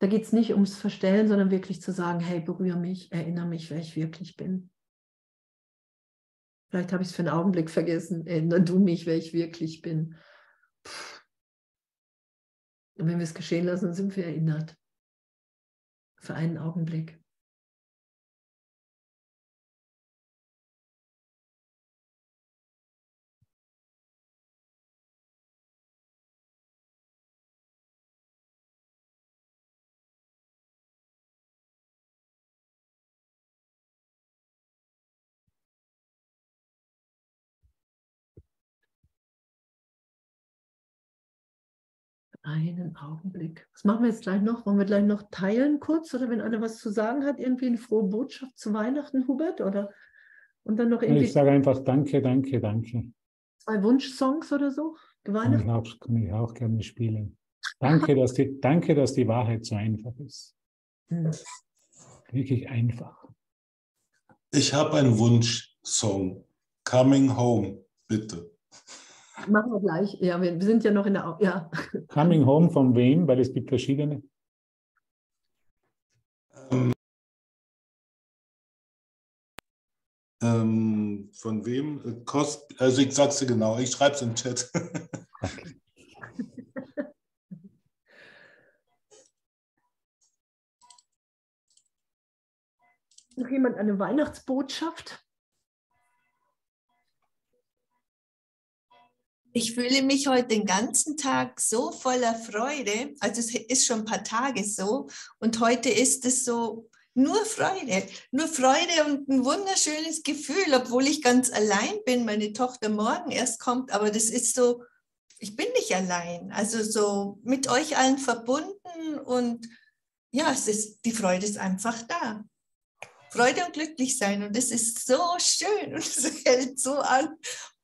Da geht es nicht ums Verstellen, sondern wirklich zu sagen, hey, berühre mich, erinnere mich, wer ich wirklich bin. Vielleicht habe ich es für einen Augenblick vergessen. Erinnere du mich, wer ich wirklich bin. Und wenn wir es geschehen lassen, sind wir erinnert für einen Augenblick. Einen Augenblick. Was machen wir jetzt gleich noch? Wollen wir gleich noch teilen kurz? Oder wenn einer was zu sagen hat, irgendwie eine frohe Botschaft zu Weihnachten, Hubert? Oder und dann noch irgendwie. Ich sage einfach Danke, danke, danke. Zwei Wunschsongs oder so? Kann ich, auch, kann ich auch gerne spielen. Danke, dass die, danke, dass die Wahrheit so einfach ist. Hm. Wirklich einfach. Ich habe einen Wunschsong. Coming Home, bitte. Machen wir gleich. Ja, wir sind ja noch in der. Ja. Coming Home von wem? Weil es gibt verschiedene. Ähm, ähm, von wem? Kost, also ich sag's dir genau, ich schreibe es im Chat. Noch jemand eine Weihnachtsbotschaft? Ich fühle mich heute den ganzen Tag so voller Freude. Also es ist schon ein paar Tage so. Und heute ist es so nur Freude. Nur Freude und ein wunderschönes Gefühl, obwohl ich ganz allein bin. Meine Tochter morgen erst kommt. Aber das ist so, ich bin nicht allein. Also so mit euch allen verbunden. Und ja, es ist, die Freude ist einfach da. Freude und glücklich sein. Und das ist so schön und es hält so an.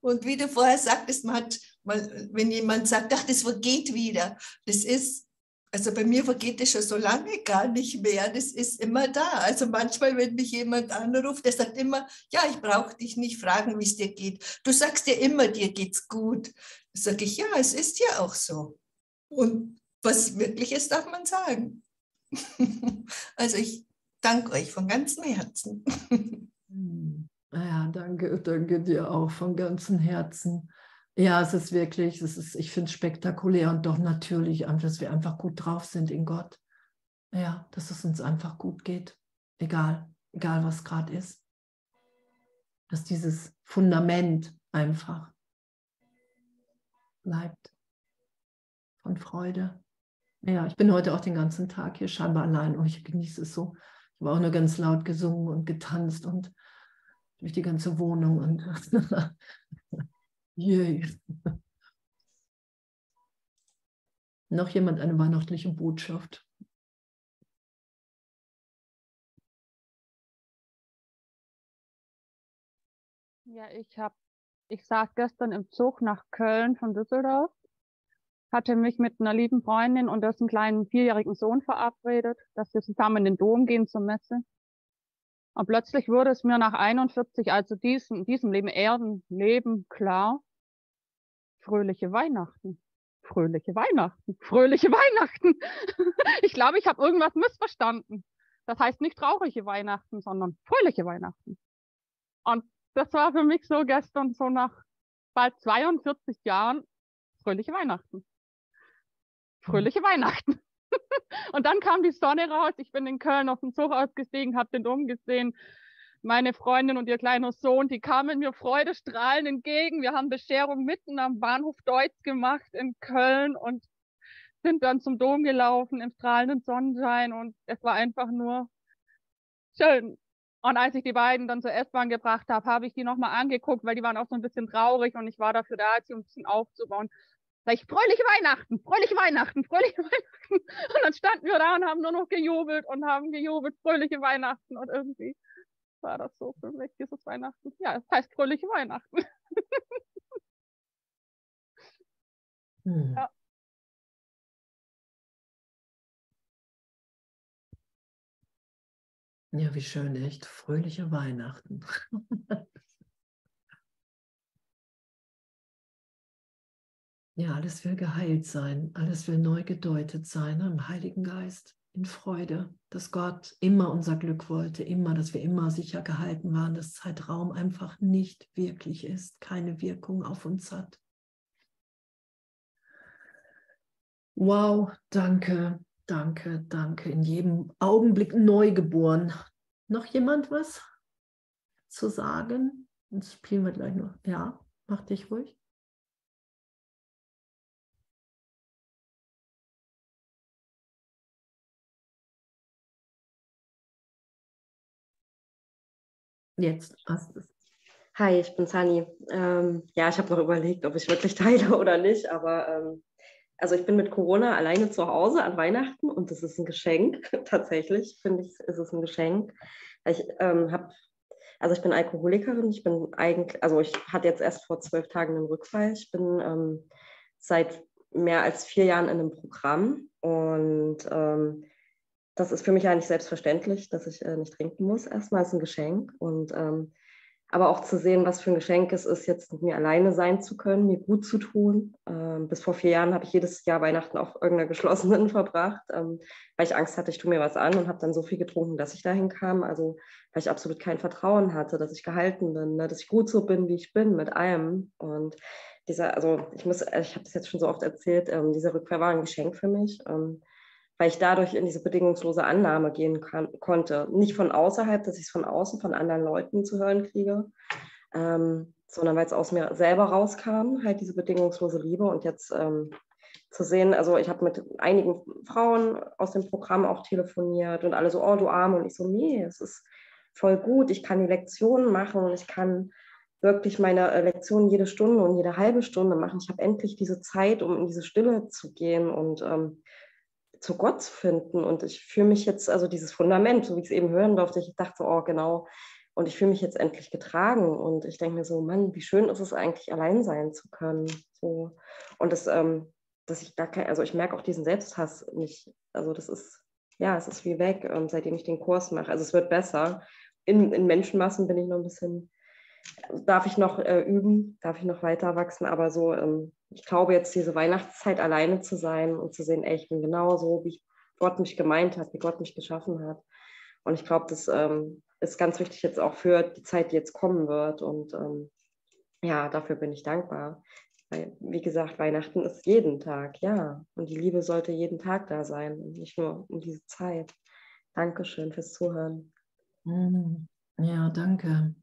Und wie du vorher sagtest, man hat mal, wenn jemand sagt, ach, das vergeht wieder, das ist, also bei mir vergeht das schon so lange gar nicht mehr. Das ist immer da. Also manchmal, wenn mich jemand anruft, der sagt immer, ja, ich brauche dich nicht fragen, wie es dir geht. Du sagst ja immer, dir geht's gut. Sage ich, ja, es ist ja auch so. Und was wirklich ist, darf man sagen. also ich danke euch von ganzem Herzen. Ja, danke, danke dir auch von ganzem Herzen. Ja, es ist wirklich, es ist, ich finde es spektakulär und doch natürlich, dass wir einfach gut drauf sind in Gott. Ja, dass es uns einfach gut geht, egal, egal was gerade ist. Dass dieses Fundament einfach bleibt von Freude. Ja, ich bin heute auch den ganzen Tag hier scheinbar allein und ich genieße es so. Ich habe auch nur ganz laut gesungen und getanzt und durch die ganze Wohnung und yay. Noch jemand eine weihnachtliche Botschaft? Ja, ich habe, ich saß gestern im Zug nach Köln von Düsseldorf, hatte mich mit einer lieben Freundin und dessen kleinen vierjährigen Sohn verabredet, dass wir zusammen in den Dom gehen zur Messe. Und plötzlich wurde es mir nach 41, also diesem, diesem Leben, Erdenleben klar, fröhliche Weihnachten. Fröhliche Weihnachten. Fröhliche Weihnachten. ich glaube, ich habe irgendwas missverstanden. Das heißt nicht traurige Weihnachten, sondern fröhliche Weihnachten. Und das war für mich so gestern, so nach bald 42 Jahren, fröhliche Weihnachten. Fröhliche Weihnachten. Und dann kam die Sonne raus. Ich bin in Köln auf dem Zug ausgestiegen, habe den Dom gesehen. Meine Freundin und ihr kleiner Sohn, die kamen mir freudestrahlend entgegen. Wir haben Bescherung mitten am Bahnhof Deutz gemacht in Köln und sind dann zum Dom gelaufen im strahlenden Sonnenschein und es war einfach nur schön. Und als ich die beiden dann zur S-Bahn gebracht habe, habe ich die nochmal angeguckt, weil die waren auch so ein bisschen traurig und ich war dafür da, sie ein bisschen aufzubauen. Sag ich, fröhliche Weihnachten, fröhliche Weihnachten, fröhliche Weihnachten. Und dann standen wir da und haben nur noch gejubelt und haben gejubelt, fröhliche Weihnachten. Und irgendwie war das so für mich, dieses Weihnachten. Ja, es heißt fröhliche Weihnachten. Hm. Ja. Ja, wie schön, echt. Fröhliche Weihnachten. ja, alles will geheilt sein, alles will neu gedeutet sein im Heiligen Geist, in Freude, dass Gott immer unser Glück wollte, immer, dass wir immer sicher gehalten waren, dass Zeitraum einfach nicht wirklich ist, keine Wirkung auf uns hat. Wow, danke, danke, danke. In jedem Augenblick neu geboren. Noch jemand was zu sagen? Jetzt spielen wir gleich noch. Ja, mach dich ruhig. Jetzt du es. Hi, ich bin Sani. Ähm, ja, ich habe noch überlegt, ob ich wirklich teile oder nicht, aber ähm, also ich bin mit Corona alleine zu Hause an Weihnachten und das ist ein Geschenk. Tatsächlich finde ich, ist es ein Geschenk. Ich ähm, habe, also ich bin Alkoholikerin. Ich bin eigentlich, also ich hatte jetzt erst vor zwölf Tagen einen Rückfall. Ich bin ähm, seit mehr als vier Jahren in einem Programm und ähm, das ist für mich eigentlich selbstverständlich, dass ich äh, nicht trinken muss. Erstmal ist ein Geschenk und ähm, aber auch zu sehen, was für ein Geschenk es ist, jetzt mit mir alleine sein zu können, mir gut zu tun. Ähm, bis vor vier Jahren habe ich jedes Jahr Weihnachten auf irgendeiner geschlossenen verbracht, ähm, weil ich Angst hatte, ich tue mir was an und habe dann so viel getrunken, dass ich dahin kam. Also weil ich absolut kein Vertrauen hatte, dass ich gehalten bin, ne, dass ich gut so bin, wie ich bin, mit allem. Und dieser, also ich muss, ich habe das jetzt schon so oft erzählt, ähm, dieser Rückkehr war ein Geschenk für mich. Ähm, weil ich dadurch in diese bedingungslose Annahme gehen kann, konnte. Nicht von außerhalb, dass ich es von außen, von anderen Leuten zu hören kriege, ähm, sondern weil es aus mir selber rauskam, halt diese bedingungslose Liebe. Und jetzt ähm, zu sehen, also ich habe mit einigen Frauen aus dem Programm auch telefoniert und alle so, oh du Arme. Und ich so, nee, es ist voll gut, ich kann die Lektionen machen und ich kann wirklich meine äh, Lektionen jede Stunde und jede halbe Stunde machen. Ich habe endlich diese Zeit, um in diese Stille zu gehen und ähm, zu Gott zu finden. Und ich fühle mich jetzt, also dieses Fundament, so wie ich es eben hören durfte, ich dachte so, oh genau, und ich fühle mich jetzt endlich getragen. Und ich denke mir so, Mann, wie schön ist es eigentlich, allein sein zu können. So. Und das, ähm, dass ich gar kein, also ich merke auch diesen Selbsthass nicht. Also das ist, ja, es ist wie weg, ähm, seitdem ich den Kurs mache. Also es wird besser. In, in Menschenmassen bin ich noch ein bisschen, darf ich noch äh, üben, darf ich noch weiter wachsen, aber so ähm, ich glaube jetzt diese Weihnachtszeit alleine zu sein und zu sehen, ey, ich bin genau so, wie Gott mich gemeint hat, wie Gott mich geschaffen hat. Und ich glaube, das ähm, ist ganz wichtig jetzt auch für die Zeit, die jetzt kommen wird. Und ähm, ja, dafür bin ich dankbar. Weil, wie gesagt, Weihnachten ist jeden Tag, ja. Und die Liebe sollte jeden Tag da sein und nicht nur um diese Zeit. Dankeschön fürs Zuhören. Mm, ja, danke.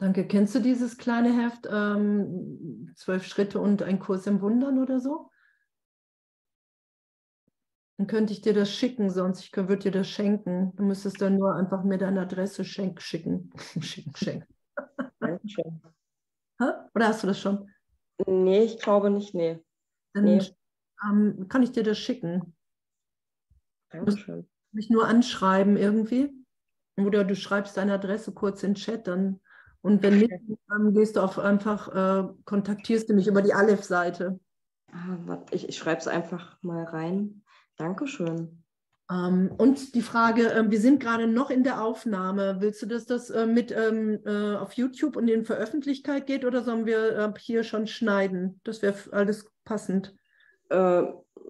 Danke. Kennst du dieses kleine Heft, ähm, Zwölf Schritte und ein Kurs im Wundern oder so? Dann könnte ich dir das schicken, sonst ich würde dir das schenken. Du müsstest dann nur einfach mir deine Adresse schenk, schicken. schicken, schenken. Dankeschön. Oder hast du das schon? Nee, ich glaube nicht, nee. Dann nee. ähm, kann ich dir das schicken. Dankeschön. Mich nur anschreiben irgendwie. Oder du schreibst deine Adresse kurz in den Chat, dann und wenn nicht, dann gehst du auf einfach, äh, kontaktierst du mich über die Aleph-Seite. Ah, ich, ich schreibe es einfach mal rein. Dankeschön. Ähm, und die Frage, äh, wir sind gerade noch in der Aufnahme. Willst du, dass das äh, mit ähm, äh, auf YouTube und in Veröffentlichkeit geht oder sollen wir äh, hier schon schneiden? Das wäre alles passend. Äh,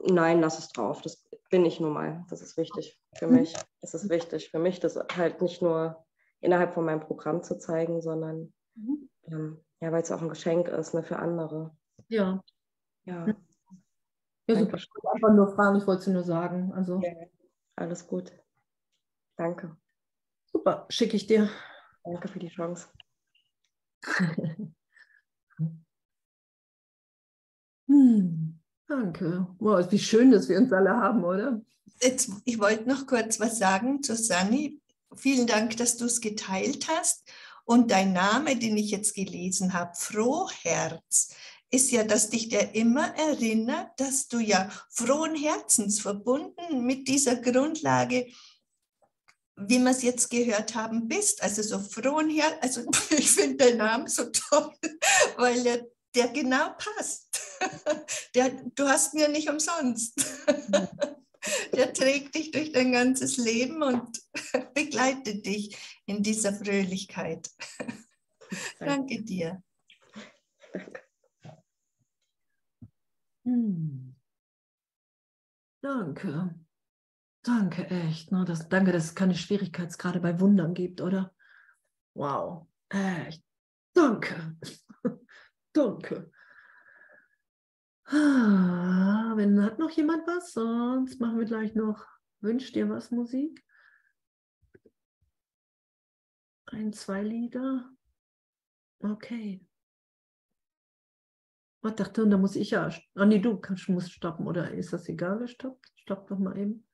nein, lass es drauf. Das bin ich nun mal. Das ist wichtig für mhm. mich. Das ist wichtig für mich, dass halt nicht nur innerhalb von meinem Programm zu zeigen, sondern mhm. ähm, ja, weil es auch ein Geschenk ist ne, für andere. Ja. Ja. Ja, super. Ich wollte einfach nur fragen, ich wollte es nur sagen. Also. Ja, alles gut. Danke. Super, schicke ich dir. Danke für die Chance. hm, danke. Wow, wie schön, dass wir uns alle haben, oder? Jetzt, ich wollte noch kurz was sagen zu Sunny vielen Dank, dass du es geteilt hast. Und dein Name, den ich jetzt gelesen habe, Frohherz, ist ja, dass dich der immer erinnert, dass du ja frohen Herzens verbunden mit dieser Grundlage, wie wir es jetzt gehört haben, bist. Also so frohen Herz, also ich finde deinen Namen so toll, weil er, der genau passt. Der, du hast mir nicht umsonst. Der trägt dich durch dein ganzes Leben und begleitet dich in dieser Fröhlichkeit. Danke dir. Danke. Hm. Danke. Danke, echt. Ne? Das, danke, dass es keine Schwierigkeitsgrade bei Wundern gibt, oder? Wow. Echt. Danke. danke. Ah, wenn hat noch jemand was, sonst machen wir gleich noch. Wünscht dir was Musik? Ein, zwei Lieder. Okay. Ich dachte, da muss ich ja. Ah, nee, du kannst, musst stoppen, oder ist das egal, stoppt? Stopp doch mal eben.